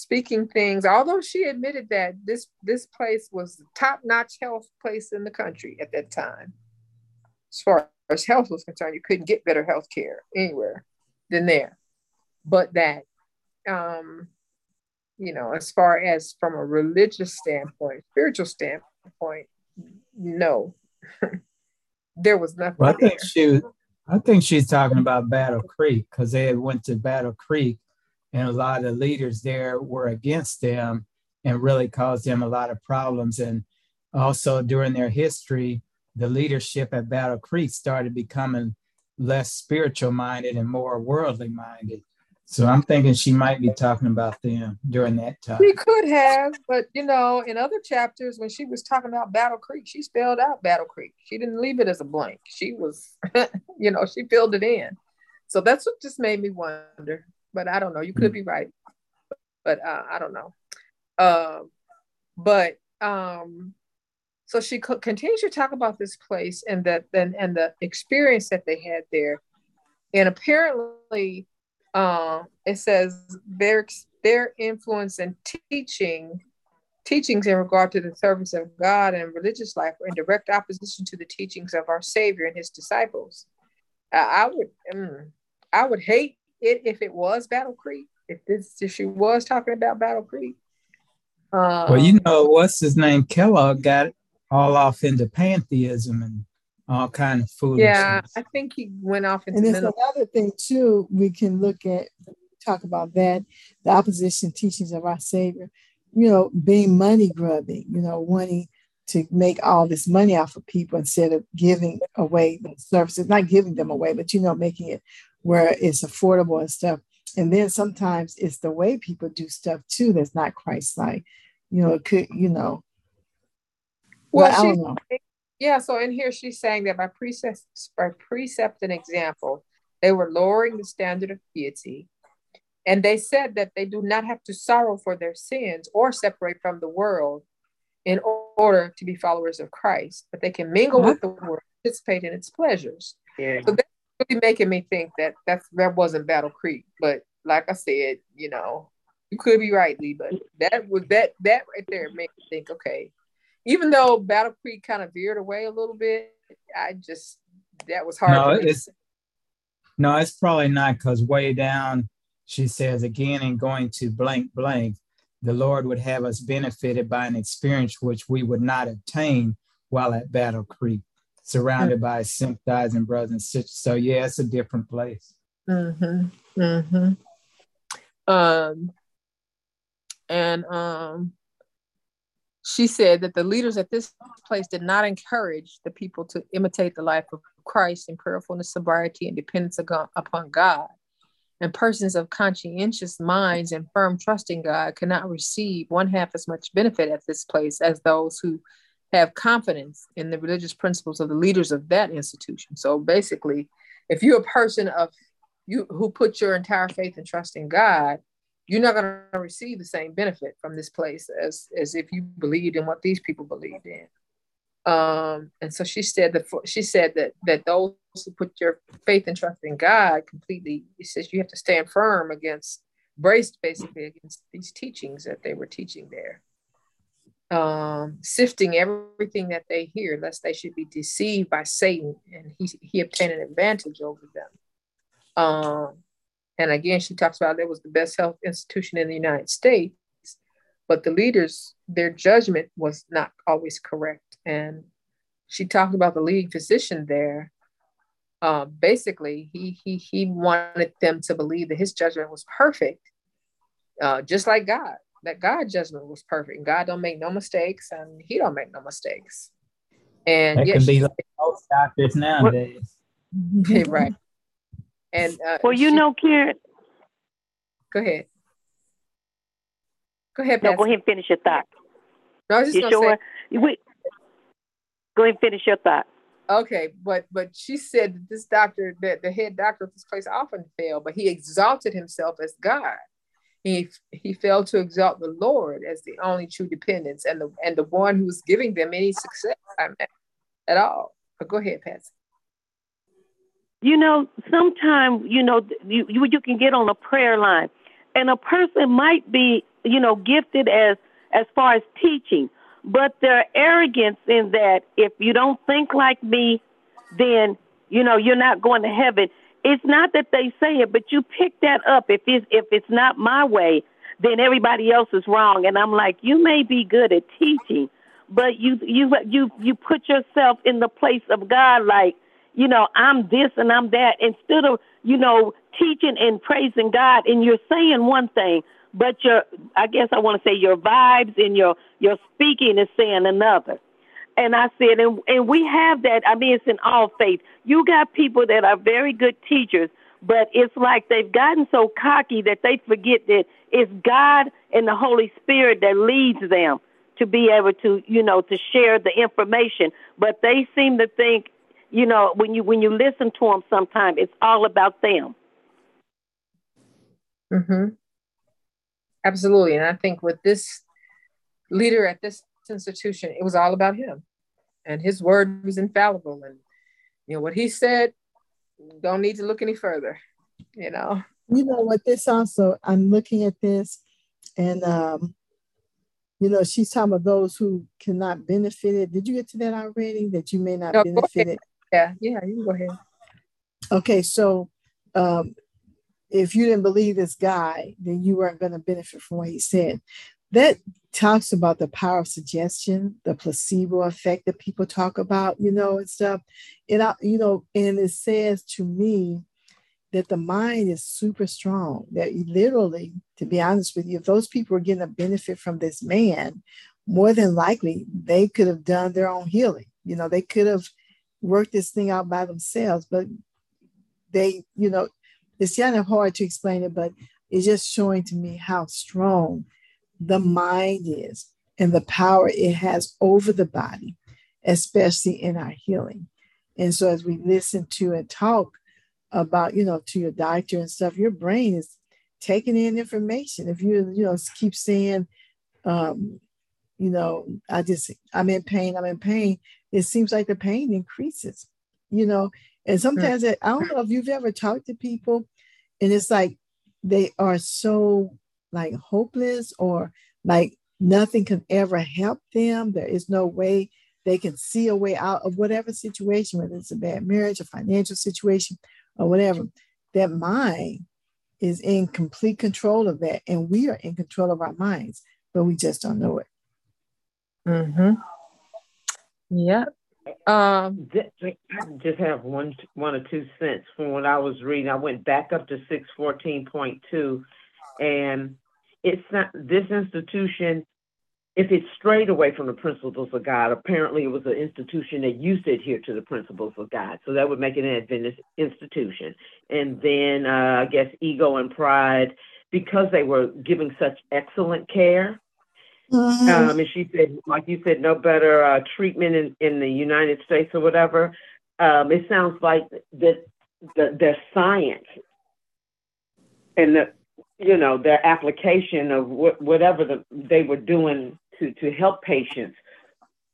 speaking things although she admitted that this this place was the top-notch health place in the country at that time. As far as health was concerned you couldn't get better health care anywhere than there. But that um you know as far as from a religious standpoint spiritual standpoint no. [laughs] There was nothing well, i think there. she i think she's talking about battle creek because they had went to battle creek and a lot of the leaders there were against them and really caused them a lot of problems. And also during their history, the leadership at Battle Creek started becoming less spiritual minded and more worldly minded. So I'm thinking she might be talking about them during that time. She could have, but you know, in other chapters when she was talking about Battle Creek, she spelled out Battle Creek. She didn't leave it as a blank. She was, [laughs] you know, she filled it in. So that's what just made me wonder but I don't know. You could mm. be right, but uh, I don't know. Uh, but um, so she co- continues to talk about this place and that and, and the experience that they had there, and apparently, uh, it says their their influence and teaching teachings in regard to the service of God and religious life are in direct opposition to the teachings of our Savior and His disciples. Uh, I would, mm, I would hate it if it was Battle Creek, if this if she was talking about Battle Creek. Um, well, you know what's his name? Kellogg got all off into pantheism and all kind of foolishness. Yeah, I think he went off into. And there's another thing too. We can look at talk about that the opposition teachings of our Savior. You know, being money grubbing. You know, wanting to make all this money off of people instead of giving away the services, not giving them away, but you know, making it where it's affordable and stuff. And then sometimes it's the way people do stuff too that's not Christ like. You know, it could, you know. Well, well know. yeah, so in here she's saying that by precept, by precept and example, they were lowering the standard of piety. And they said that they do not have to sorrow for their sins or separate from the world in order to be followers of Christ, but they can mingle with the world, participate in its pleasures. Yeah. So really making me think that that's that wasn't Battle Creek. But like I said, you know, you could be right, Lee, but that was that that right there made me think, okay, even though Battle Creek kind of veered away a little bit, I just that was hard. No, it's no, it's probably not because way down she says again and going to blank blank, the Lord would have us benefited by an experience which we would not obtain while at Battle Creek surrounded by sympathizing brothers and sisters. So yeah, it's a different place. Mm-hmm. Mm-hmm. Um, and um, she said that the leaders at this place did not encourage the people to imitate the life of Christ in prayerfulness, sobriety, and dependence upon God. And persons of conscientious minds and firm trust in God cannot receive one half as much benefit at this place as those who have confidence in the religious principles of the leaders of that institution. So basically, if you're a person of you who put your entire faith and trust in God, you're not going to receive the same benefit from this place as as if you believed in what these people believed in. Um, and so she said that she said that that those who put your faith and trust in God completely, he says you have to stand firm against, braced basically against these teachings that they were teaching there um, sifting everything that they hear, lest they should be deceived by Satan and he, he obtain an advantage over them. Um, and again, she talks about there was the best health institution in the United States, but the leaders, their judgment was not always correct. And she talked about the leading physician there. Uh, basically, he, he, he wanted them to believe that his judgment was perfect uh, just like God. That God judgment was perfect. God don't make no mistakes, and He don't make no mistakes. And that can be like most doctors nowadays. [laughs] right. And uh, well, you she, know, Karen. Go ahead. Go ahead. No, go ahead and finish your thought. No, I was just you sure? Say, Wait, go ahead and finish your thought. Okay, but but she said that this doctor, that the head doctor of this place often failed, but he exalted himself as God. He he failed to exalt the Lord as the only true dependence and the and the one who was giving them any success at all. But go ahead, Patsy. You know, sometimes you know you, you you can get on a prayer line, and a person might be you know gifted as as far as teaching, but their arrogance in that if you don't think like me, then you know you're not going to heaven. It's not that they say it, but you pick that up. If it's if it's not my way, then everybody else is wrong. And I'm like, you may be good at teaching, but you you you you put yourself in the place of God, like you know I'm this and I'm that, instead of you know teaching and praising God, and you're saying one thing, but your I guess I want to say your vibes and your your speaking is saying another. And I said, and, and we have that. I mean, it's in all faith. You got people that are very good teachers, but it's like they've gotten so cocky that they forget that it's God and the Holy Spirit that leads them to be able to, you know, to share the information. But they seem to think, you know, when you when you listen to them, sometimes it's all about them. Mm-hmm. Absolutely. And I think with this leader at this institution, it was all about him. And his word was infallible. And, you know, what he said, don't need to look any further, you know. You know what, this also, I'm looking at this and, um, you know, she's talking about those who cannot benefit it. Did you get to that already? That you may not no, benefit it? Yeah, yeah, you can go ahead. Okay, so um, if you didn't believe this guy, then you weren't going to benefit from what he said. That talks about the power of suggestion, the placebo effect that people talk about, you know, and stuff. And I, you know, and it says to me that the mind is super strong. That literally, to be honest with you, if those people were getting a benefit from this man, more than likely they could have done their own healing. You know, they could have worked this thing out by themselves, but they, you know, it's kind of hard to explain it, but it's just showing to me how strong the mind is and the power it has over the body, especially in our healing. And so as we listen to and talk about, you know, to your doctor and stuff, your brain is taking in information. If you, you know, keep saying, um, you know, I just, I'm in pain, I'm in pain, it seems like the pain increases, you know, and sometimes I don't know if you've ever talked to people and it's like they are so like hopeless or like nothing can ever help them. There is no way they can see a way out of whatever situation, whether it's a bad marriage, a financial situation, or whatever. That mind is in complete control of that. And we are in control of our minds, but we just don't know it. Mm-hmm. Yep. Um, I just have one, one or two cents from what I was reading. I went back up to six fourteen point two, and it's not this institution. If it strayed away from the principles of God, apparently it was an institution that used to adhere to the principles of God. So that would make it an Adventist institution. And then uh, I guess ego and pride, because they were giving such excellent care Mm-hmm. Um, and she said, like you said, no better uh, treatment in, in the United States or whatever. Um, it sounds like that the, their science and the you know their application of wh- whatever the, they were doing to to help patients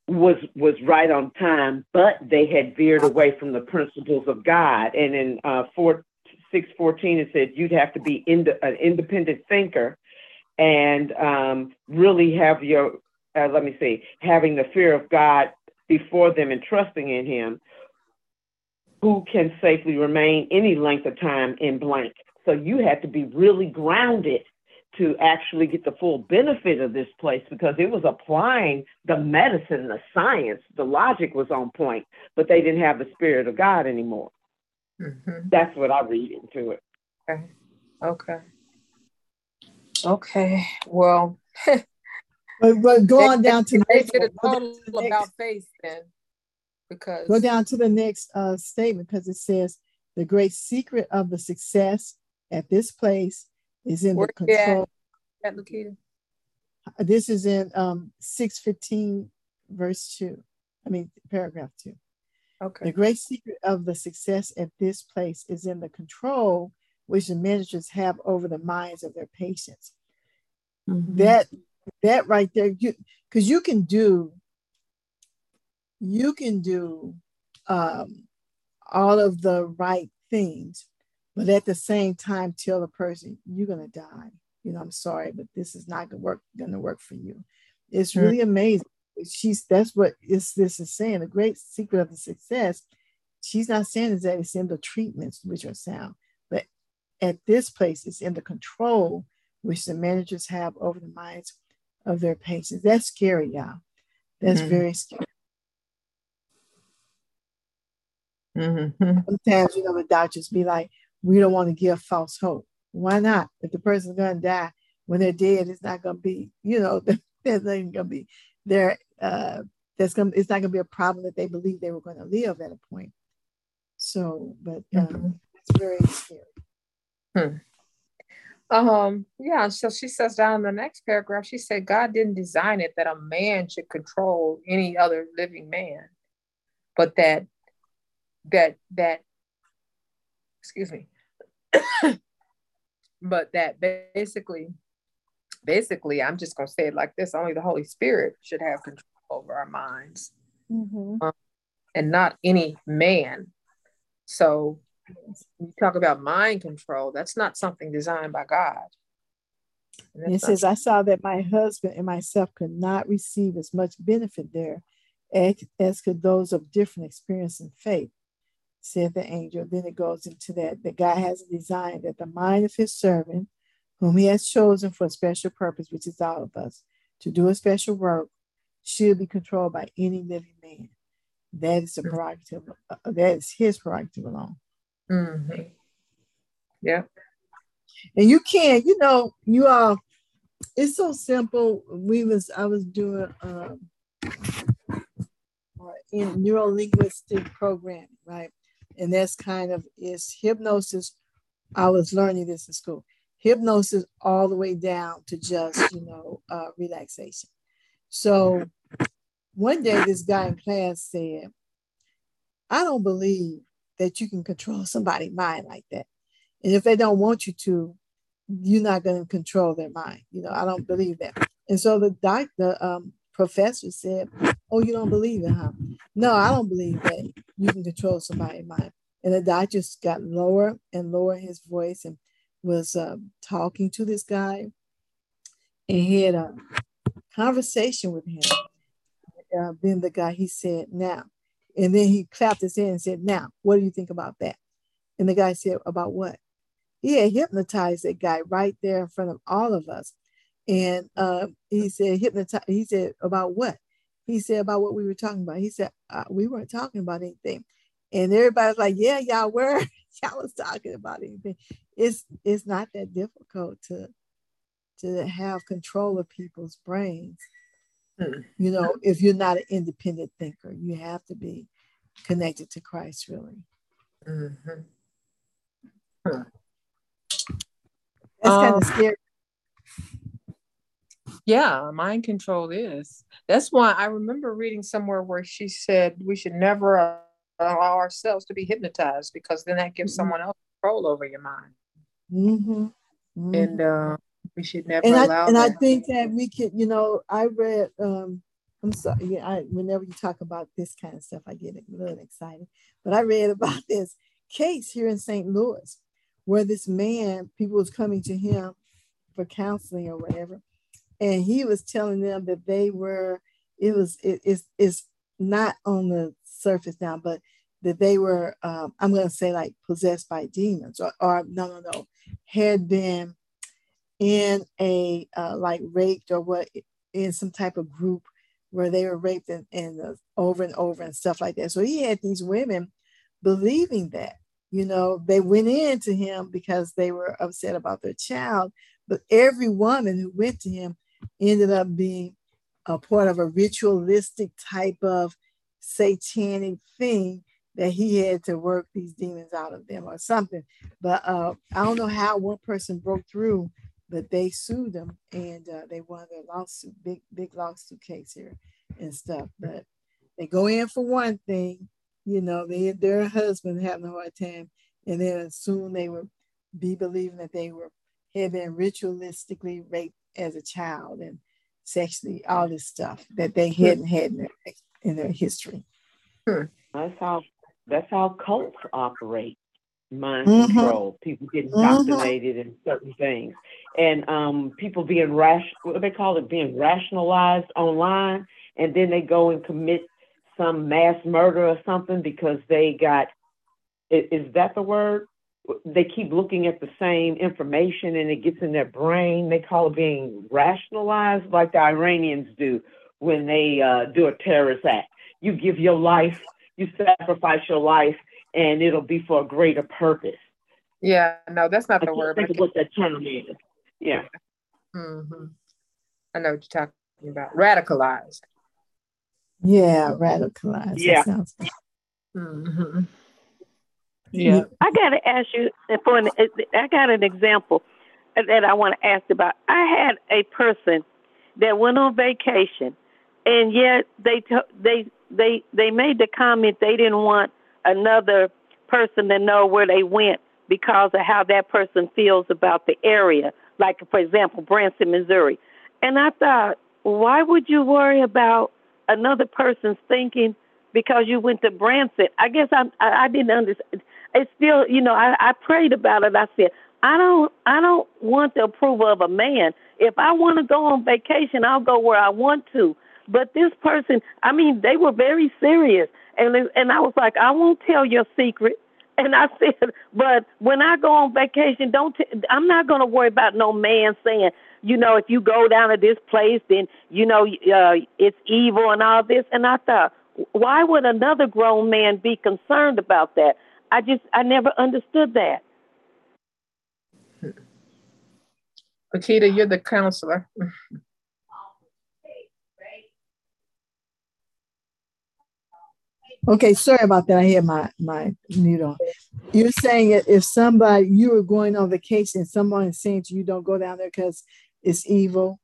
was was right on time, but they had veered away from the principles of God. And in uh, four, six fourteen, it said you'd have to be an independent thinker and um, really have your, uh, let me see, having the fear of God before them and trusting in Him, who can safely remain any length of time in blank. So you have to be really grounded to actually get the full benefit of this place because it was applying the medicine, the science, the logic was on point, but they didn't have the spirit of God anymore. Mm-hmm. That's what I read into it. Okay. Okay. Okay. Well, [laughs] but, but go on down to they did a total about faith then, because go down to the next uh, statement because it says the great secret of the success at this place is in the control. At, at Lakita? This is in um, 615, verse 2. I mean, paragraph 2. Okay. The great secret of the success at this place is in the control which the managers have over the minds of their patients. Mm-hmm. That that right there, you because you can do you can do um, all of the right things, but at the same time tell the person you're gonna die. You know, I'm sorry, but this is not gonna work gonna work for you. It's really amazing. She's that's what is this is saying. The great secret of the success. She's not saying is that it's in the treatments which are sound, but at this place it's in the control which the managers have over the minds of their patients. That's scary, y'all. That's mm-hmm. very scary. Mm-hmm. Sometimes, you know, the doctors be like, we don't want to give false hope. Why not? If the person's going to die, when they're dead, it's not going to be, you know, [laughs] there's not going to be there. Uh, that's going to, it's not going to be a problem that they believe they were going to live at a point. So, but um, mm-hmm. it's very scary. Hmm. Um, yeah, so she says down in the next paragraph, she said, God didn't design it that a man should control any other living man, but that that that excuse me but that basically basically i'm just going to say it like this only the holy spirit should have control over our minds mm-hmm. um, and not any man. So you talk about mind control that's not something designed by god. And it says i saw that my husband and myself could not receive as much benefit there as, as could those of different experience and faith said the angel. Then it goes into that that God has designed that the mind of his servant, whom he has chosen for a special purpose, which is all of us, to do a special work, should be controlled by any living man. That is the mm-hmm. prerogative. Uh, that is his prerogative alone. Mm-hmm. Yeah. And you can't, you know, you all. It's so simple. We was I was doing um, uh, in neuro linguistic programming, right? And that's kind of is hypnosis. I was learning this in school. Hypnosis all the way down to just you know uh, relaxation. So one day this guy in class said, "I don't believe that you can control somebody's mind like that, and if they don't want you to, you're not going to control their mind. You know, I don't believe that." And so the doctor, um, professor said, Oh, you don't believe it, huh? No, I don't believe that you can control somebody's mind. And the guy just got lower and lower his voice and was uh, talking to this guy. And he had a conversation with him. Uh, then the guy, he said, Now, and then he clapped his hand and said, Now, what do you think about that? And the guy said, About what? He had hypnotized that guy right there in front of all of us. And uh, he said, hypnotize. He said, about what? He said, about what we were talking about. He said, uh, we weren't talking about anything. And everybody's like, yeah, y'all were. [laughs] y'all was talking about anything. It's it's not that difficult to to have control of people's brains. Mm. You know, if you're not an independent thinker, you have to be connected to Christ, really. Mm-hmm. Huh. That's um, kind of scary yeah, mind control is. That's why I remember reading somewhere where she said we should never allow ourselves to be hypnotized because then that gives mm-hmm. someone else control over your mind. Mm-hmm. Mm-hmm. And uh, we should never and allow. I, and I think that we could, you know, I read. um I'm sorry. Yeah, I, whenever you talk about this kind of stuff, I get a little excited. But I read [laughs] about this case here in St. Louis, where this man, people was coming to him for counseling or whatever, and he was telling them that they were it was it, it's it's not on the surface now but that they were um, i'm going to say like possessed by demons or, or no no no had been in a uh, like raped or what in some type of group where they were raped and, and uh, over and over and stuff like that. So he had these women believing that you know they went in to him because they were upset about their child But every woman who went to him ended up being a part of a ritualistic type of satanic thing that he had to work these demons out of them or something. But uh, I don't know how one person broke through, but they sued them and uh, they won their lawsuit, big big lawsuit case here and stuff. But they go in for one thing, you know, they their husband having a hard time, and then soon they would be believing that they were been ritualistically raped as a child and sexually all this stuff that they hadn't had in their, in their history. Hmm. That's how that's how cults operate. Mind mm-hmm. control, people getting mm-hmm. indoctrinated mm-hmm. in certain things, and um, people being rational. what do they call it being rationalized online, and then they go and commit some mass murder or something because they got is, is that the word they keep looking at the same information and it gets in their brain. They call it being rationalized, like the Iranians do when they uh, do a terrorist act. You give your life, you sacrifice your life, and it'll be for a greater purpose. Yeah, no, that's not the I word. Think what that term is. Yeah. Mm-hmm. I know what you're talking about. Radicalized. Yeah, radicalized. Yeah. Sounds- mm-hmm. Yeah. I got to ask you for an, I got an example that I want to ask about. I had a person that went on vacation, and yet they they they they made the comment they didn't want another person to know where they went because of how that person feels about the area. Like for example, Branson, Missouri, and I thought, why would you worry about another person's thinking because you went to Branson? I guess I I, I didn't understand it's still, you know, I, I prayed about it. I said, I don't, I don't want the approval of a man. If I want to go on vacation, I'll go where I want to. But this person, I mean, they were very serious, and and I was like, I won't tell your secret. [laughs] And I said, but when I go on vacation, don't. T- I'm not going to worry about no man saying, you know, if you go down to this place, then you know uh, it's evil and all this. And I thought, why would another grown man be concerned about that? I just I never understood that. Lakita, you're the counselor. Okay, sorry about that. I had my my mute on. You're saying that if somebody you were going on vacation, and someone is saying to you, "Don't go down there because it's evil."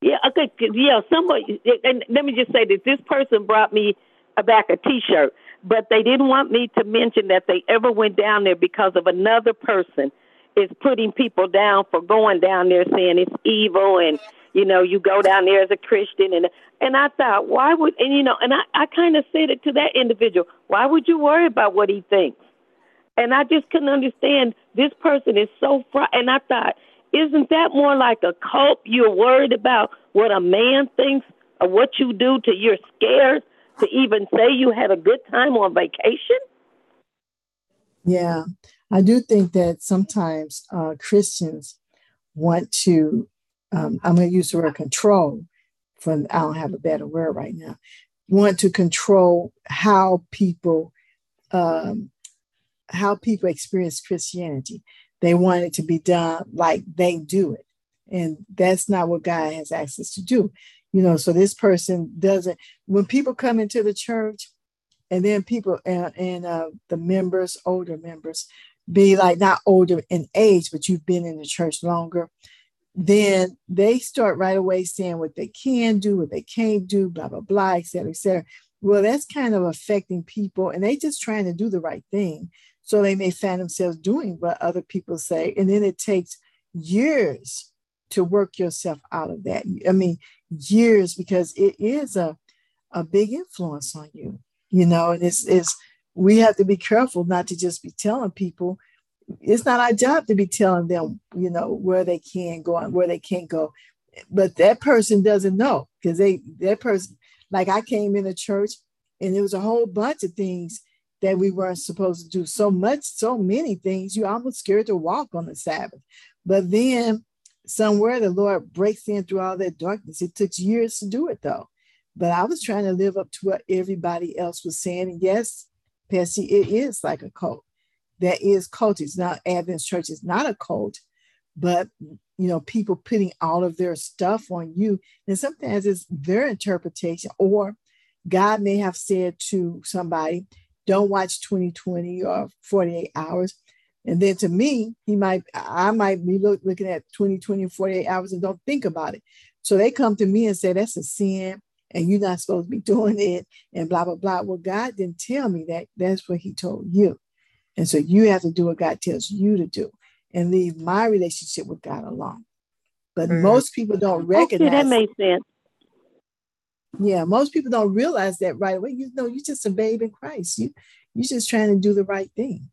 Yeah, okay, yeah. Somebody, and let me just say that this person brought me a back a T-shirt, but they didn't want me to mention that they ever went down there because of another person is putting people down for going down there saying it's evil and you know you go down there as a christian and and i thought why would and you know and i i kind of said it to that individual why would you worry about what he thinks? And i just couldn't understand this person is so fr and i thought isn't that more like a cult? You're worried about what a man thinks or what you do to you're scared to even say you had a good time on vacation? Yeah, I do think that sometimes uh, Christians want to, um, I'm going to use the word control, for I don't have a better word right now, want to control how people um, how people experience Christianity. They want it to be done like they do it. And that's not what God has asked us to do you know so this person doesn't when people come into the church and then people and, and uh, the members older members be like not older in age but you've been in the church longer then they start right away saying what they can do what they can't do blah blah blah et cetera et cetera. Well that's kind of affecting people and they just trying to do the right thing. So they may find themselves doing what other people say and then it takes years to work yourself out of that. I mean years because it is a, a big influence on you, you know, and it's, it's, we have to be careful not to just be telling people it's not our job to be telling them, you know, where they can go and where they can't go. But that person doesn't know because they that person, like I came in a church and there was a whole bunch of things that we weren't supposed to do. So much, so many things. You almost scared to walk on the Sabbath. But then somewhere the Lord breaks in through all that darkness. It took years to do it though. But I was trying to live up to what everybody else was saying. And yes, Patsy, it is like a cult. That is cult. It's not Advent Church, it's not a cult, but you know, people putting all of their stuff on you. And sometimes it's their interpretation, or God may have said to somebody, don't watch 2020 or 48 hours. And then to me, he might, I might be look, looking at 2020 48 hours and don't think about it. So they come to me and say, that's a sin and you're not supposed to be [laughs] doing it and blah, blah, blah. Well, God didn't tell me that. That's what he told you. And so you have to do what God tells you to do and leave my relationship with God alone. But mm-hmm. most people don't recognize okay, that makes sense. Yeah, most people don't realize that right away. You know, you're just a babe in Christ. You you're just trying to do the right thing.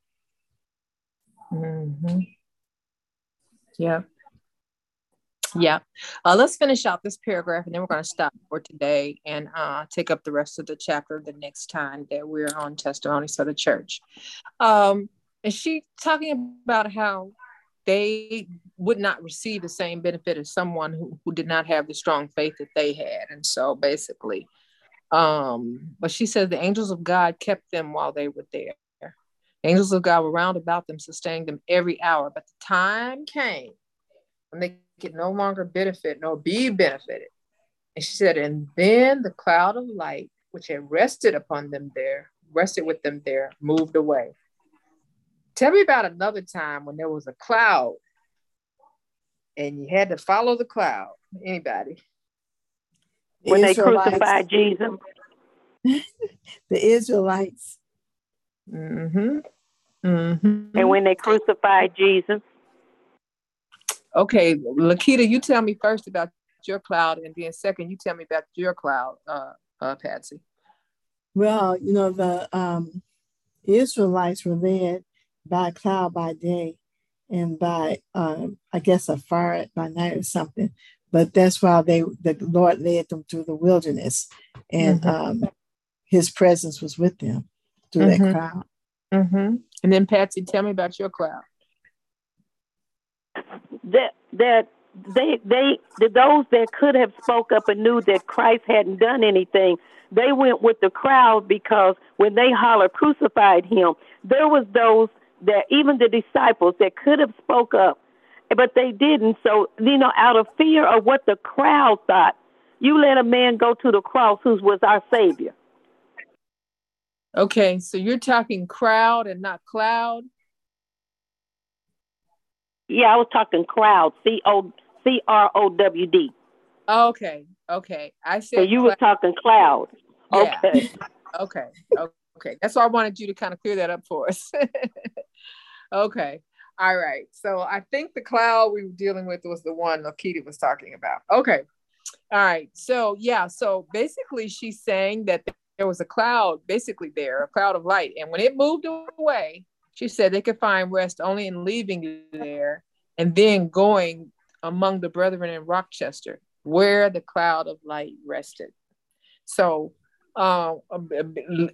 Mm-hmm. Yeah. Yeah. Uh, let's finish out this paragraph and then we're going to stop for today and uh, take up the rest of the chapter the next time that we're on Testimonies of the Church. Um, and she talking about how they would not receive the same benefit as someone who, who did not have the strong faith that they had. And so basically, um, but she says the angels of God kept them while they were there. Angels of God were round about them, sustaining them every hour. But the time came when they could no longer benefit nor be benefited. And she said, and then the cloud of light, which had rested upon them there, rested with them there, moved away. Tell me about another time when there was a cloud and you had to follow the cloud. Anybody? When they crucified Jesus. [laughs] the Israelites. Mm-hmm. Mm-hmm. And when they crucified Jesus. Okay, Lakita, you tell me first about your cloud, and then second, you tell me about your cloud, uh, uh, Patsy. Well, you know, the um, Israelites were led by cloud by day and by um, I guess a fire by night or something. But that's why they the Lord led them through the wilderness, and mm-hmm. um, His presence was with them through mm-hmm. that crowd. Mm-hmm. And then Patsy, tell me about your cloud. That that they they the, those that could have spoke up and knew that Christ hadn't done anything, they went with the crowd because when they hollered crucified him, there was those that even the disciples that could have spoke up, but they didn't. So, you know, out of fear of what the crowd thought, you let a man go to the cross who was our savior. Okay, so you're talking crowd and not cloud? Yeah, I was talking crowd. C O C R O W D. Okay, okay. I said So you cloud. were talking cloud. Yeah. Okay. [laughs] okay. Okay. That's why I wanted you to kind of clear that up for us. [laughs] Okay. All right. So I think the cloud we were dealing with was the one Lakita was talking about. Okay. All right. So yeah. So basically, she's saying that there was a cloud basically there, a cloud of light, and when it moved away, she said they could find rest only in leaving there and then going among the brethren in Rochester, where the cloud of light rested. So uh,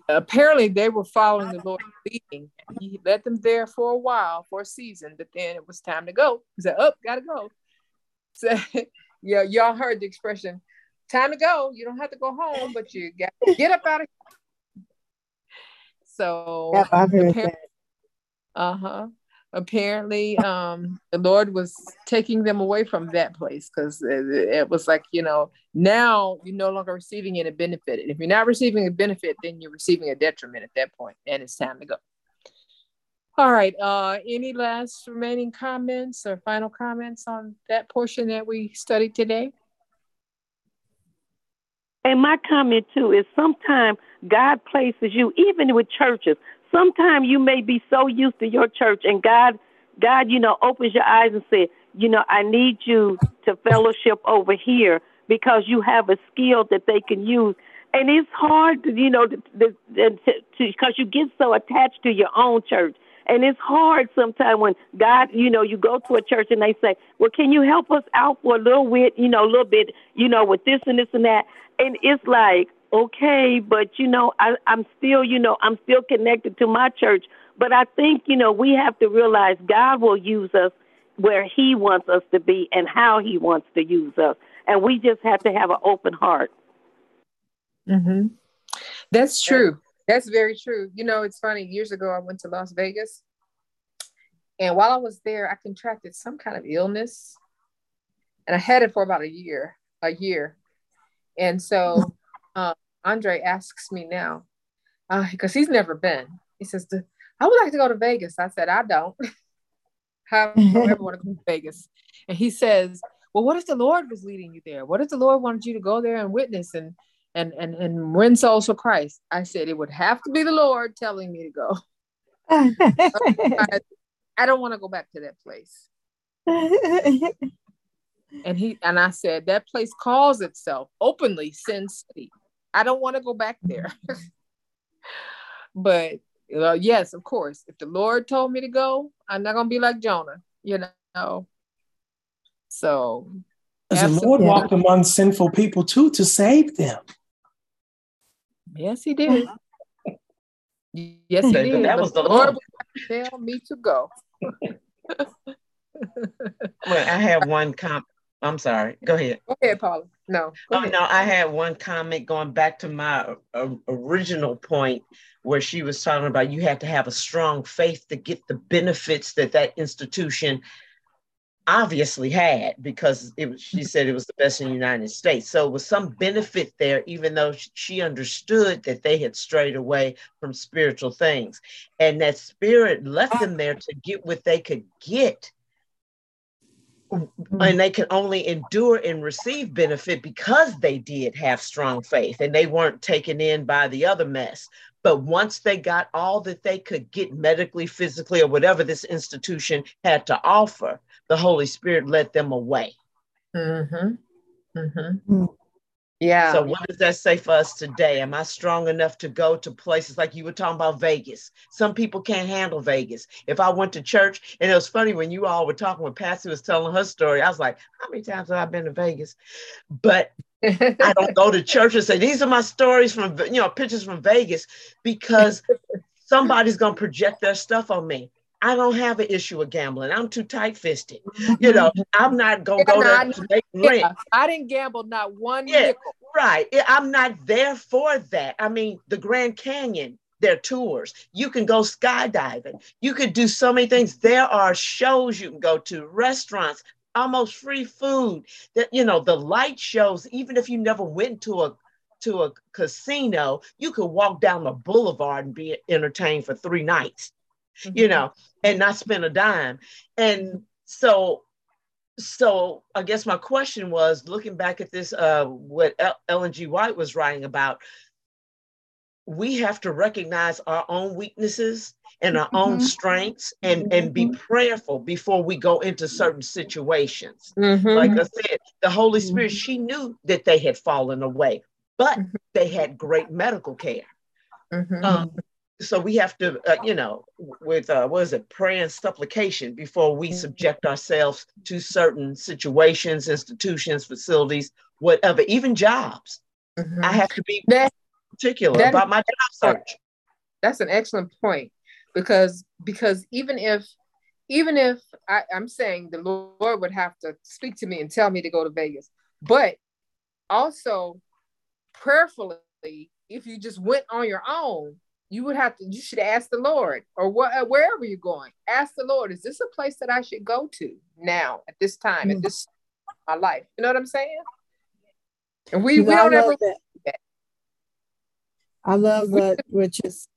apparently they were following the Lord leading. He led them there for a while, for a season, but then it was time to go. He said, "Up, oh, gotta go." [laughs] So, yeah, y'all heard the expression, "Time to go." You don't have to go home, but you got to get up out of here. So, yeah, I've heard that. Uh huh apparently um, the lord was taking them away from that place because it, it, was like you know now you're no longer receiving any benefit and if you're not receiving a benefit then you're receiving a detriment at that point and it's time to go all right uh, any last remaining comments or final comments on that portion that we studied today and my comment too is sometimes god places you even with churches sometimes you may be so used to your church and God, God, you know, opens your eyes and says, you know, I need you to fellowship over here because you have a skill that they can use. And it's hard, to, you know, because you get so attached to your own church. And it's hard sometimes when God, you know, you go to a church and they say, well, can you help us out for a little bit, you know, a little bit, you know, with this and this and that. And it's like, okay, but you know, I, I'm still, you know, I'm still connected to my church. But I think, you know, we have to realize God will use us where He wants us to be and how He wants to use us. And we just have to have an open heart. Mm-hmm. That's true. That's very true. You know, it's funny. Years ago, I went to Las Vegas And while I was there, I contracted some kind of illness, and I had it for about a year, a year. And so uh, [laughs] Andre asks me now, because uh, he's never been. He says, "I would like to go to Vegas." I said, "I don't. [laughs] I don't ever want to go to Vegas." And he says, "Well, what if the Lord was leading you there? What if the Lord wanted you to go there and witness and and and and win souls for Christ?" I said, "It would have to be the Lord telling me to go." I, [laughs] I don't want to go back to that place. and he and I said that place calls itself openly Sin City. I don't want to go back there. [laughs] but uh, yes, of course, if the Lord told me to go, I'm not gonna be like Jonah, you know. So, the Lord walked among sinful people too to save them. Yes, He did. yes, He did. That was the Lord tell me to go. [laughs] well, I have one comp. I'm sorry. Go ahead. Go ahead, Paula. No. Oh no, I had one comment going back to my uh, original point where she was talking about you have to have a strong faith to get the benefits that that institution obviously had because it was, she said it was the best in the United States. So it was some benefit there, even though she understood that they had strayed away from spiritual things. And that spirit left them there to get what they could get Mm-hmm. and they can only endure and receive benefit because they did have strong faith and they weren't taken in by the other mess. But once they got all that they could get medically, physically, or whatever this institution had to offer, the Holy Spirit led them away. Mm-hmm. Mm-hmm. Mm. Yeah. So what does that say for us today? Am I strong enough to go to places like you were talking about Vegas? Some people can't handle Vegas. If I went to church, and it was funny when you all were talking when Patsy was telling her story, I was like, how many times have I been to Vegas? But I don't go to [laughs] church and say, these are my stories from, you know, pictures from Vegas because somebody's going to project their stuff on me. I don't have an issue with gambling. I'm too tight fisted. You know, mm-hmm. I'm not gonna go there to make rent. Yeah, I didn't gamble not one yeah, nickel. Right. I'm not there for that. I mean, the Grand Canyon, their tours. You can go skydiving. You could do so many things. There are shows you can go to, restaurants, almost free food. That you know, the light shows, even if you never went to a to a casino, you could walk down the boulevard and be entertained for three nights mm-hmm. you know, and not spend a dime. And so, so I guess my question was looking back at this, uh, what Ellen G. White was writing about, we have to recognize our own weaknesses and our own mm-hmm. strengths and and be mm-hmm. prayerful before we go into certain situations mm-hmm. like i said the holy spirit mm-hmm. she knew that they had fallen away but mm-hmm. they had great medical care um, so we have to uh, you know with uh, what is it prayer and supplication before we mm-hmm. subject ourselves to certain situations institutions facilities whatever even jobs mm-hmm. i have to be that, particular that about my job search that's an excellent point because because even if even if I, i'm saying the lord would have to speak to me and tell me to go to vegas but also prayerfully if you just went on your own you would have to you should ask the lord or what uh, wherever you're going ask the lord is this a place that i should go to now at this time mm-hmm. at this my life you know what i'm saying and we, we don't ever that. That. i love what which is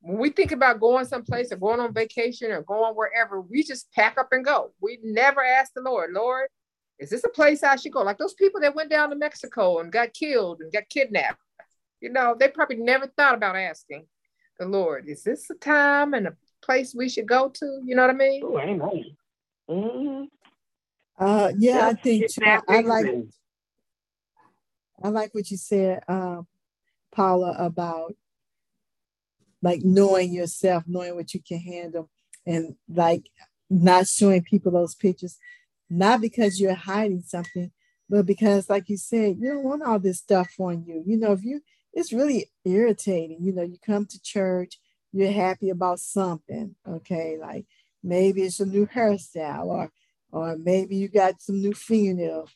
when we think about going someplace or going on vacation or going wherever we just pack up and go we never ask the lord lord is this a place i should go like those people that went down to mexico and got killed and got kidnapped you know, they probably never thought about asking the Lord, is this a time and a place we should go to? You know what I mean? Oh, amen. Mm-hmm. Uh, yeah, I think I, I like I like what you said, uh, Paula, about like knowing yourself, knowing what you can handle, and like not showing people those pictures, not because you're hiding something, but because, like you said, you don't want all this stuff on you. You know, if you it's really irritating. You know, you come to church, you're happy about something, okay? Like maybe it's a new hairstyle, or or maybe you got some new fingernail,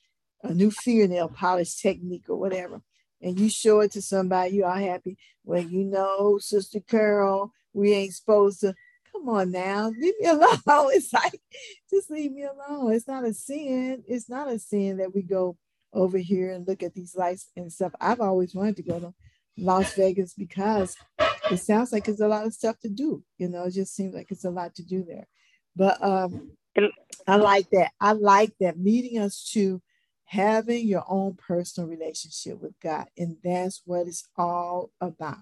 a new fingernail polish technique or whatever. And you show it to somebody, you are happy. Well, you know, Sister Carol, we ain't supposed to. Come on now, leave me [laughs] alone. It's like, just leave me alone. It's not a sin. It's not a sin that we go over here and look at these lights and stuff. I've always wanted to go to Las Vegas because it sounds like it's a lot of stuff to do. You know, it just seems like it's a lot to do there. But um, I like that. I like that leading us to having your own personal relationship with God. And that's what it's all about.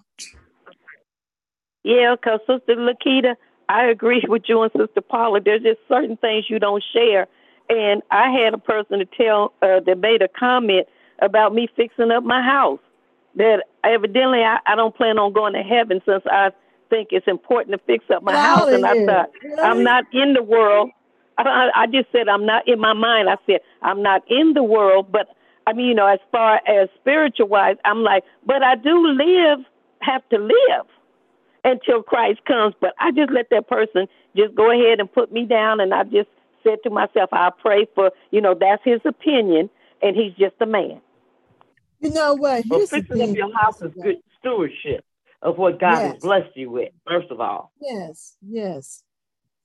Yeah, because Sister Lakita, I agree [laughs] with you and Sister Paula. There's just certain things you don't share. And I had a person to tell uh, that made a comment about me fixing up my house. That evidently I, I don't plan on going to heaven since I think it's important to fix up my house. And I thought I'm not in the world. I, I just said I'm not in my mind. I said I'm not in the world, but I mean, you know, as far as spiritual wise, I'm like, but I do live, have to live until Christ comes. But I just let that person just go ahead and put me down, and I just said to myself, I pray for, you know, that's his opinion, and he's just a man. You know what? Here's well, fixing up your house is good stewardship of what God yes. has blessed you with, first of all. Yes, yes.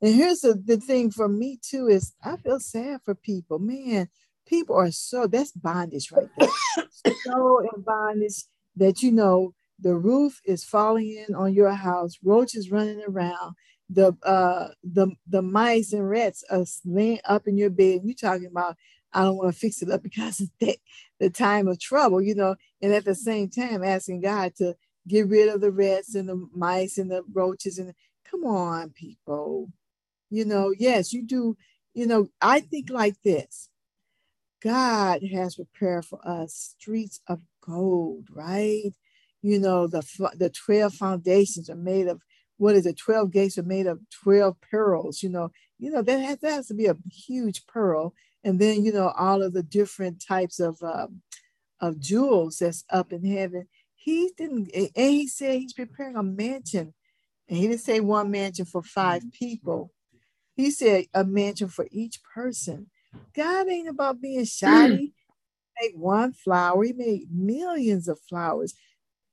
And here's the, the thing for me too is I feel sad for people. Man, people are so that's bondage right there. [coughs] so in bondage that you know the roof is falling in on your house, roaches running around, the uh the the mice and rats are laying up in your bed. You talking about I don't want to fix it up because it's the, the time of trouble, you know, and at the same time asking God to get rid of the rats and the mice and the roaches and come on, people. You know, yes, you do. You know, I think like this God has prepared for us streets of gold, right? You know, the, the 12 foundations are made of what is it? 12 gates are made of 12 pearls, you know, you know, that has, that has to be a huge pearl. And then, you know, all of the different types of, um, of jewels that's up in heaven. He didn't, and he said he's preparing a mansion. And he didn't say one mansion for five people. He said a mansion for each person. God ain't about being [clears throat] shoddy. Make one flower, he made millions of flowers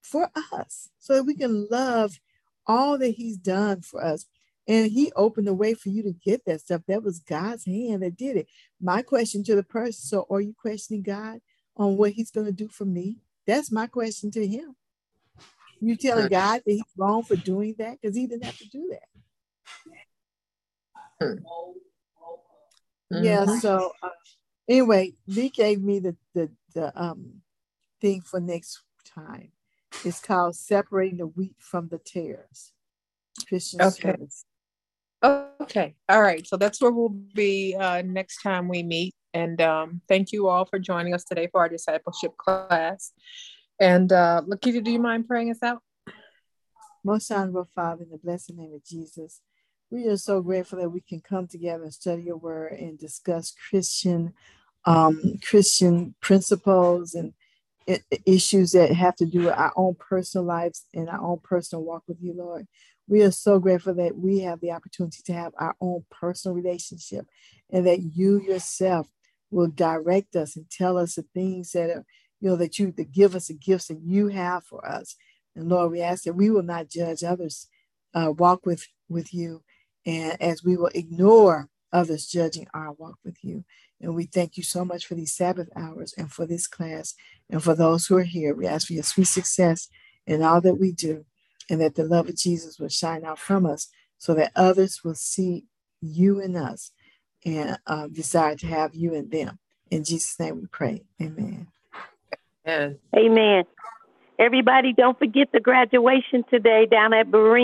for us so that we can love all that he's done for us. And he opened the way for you to get that stuff. That was God's hand that did it. My question to the person so, are you questioning God on what he's going to do for me? That's my question to him. You telling God that he's wrong for doing that because he didn't have to do that. Mm-hmm. Yeah. So uh, anyway, Lee gave me the the the um thing for next time. It's called separating the wheat from the tares. Christian okay. Service. Okay. All right. So that's where we'll be uh, next time we meet. And um, thank you all for joining us today for our discipleship class. And uh, Lakita, do you mind praying us out? Most honorable Father, in the blessed name of Jesus, we are so grateful that we can come together and study your word and discuss Christian um, Christian principles and issues that have to do with our own personal lives and our own personal walk with you, Lord. We are so grateful that we have the opportunity to have our own personal relationship and that you yourself will direct us and tell us the things that are, you know, that you to give us the gifts that you have for us. And Lord, we ask that we will not judge others, uh, walk with with you, and as we will ignore others judging our walk with you. And we thank you so much for these Sabbath hours and for this class and for those who are here. We ask for your sweet success in all that we do and that the love of Jesus will shine out from us so that others will see you in us and uh, desire to have you in them. In Jesus' name we pray. Amen. Amen. Amen. Everybody, don't forget the graduation today down at Berean.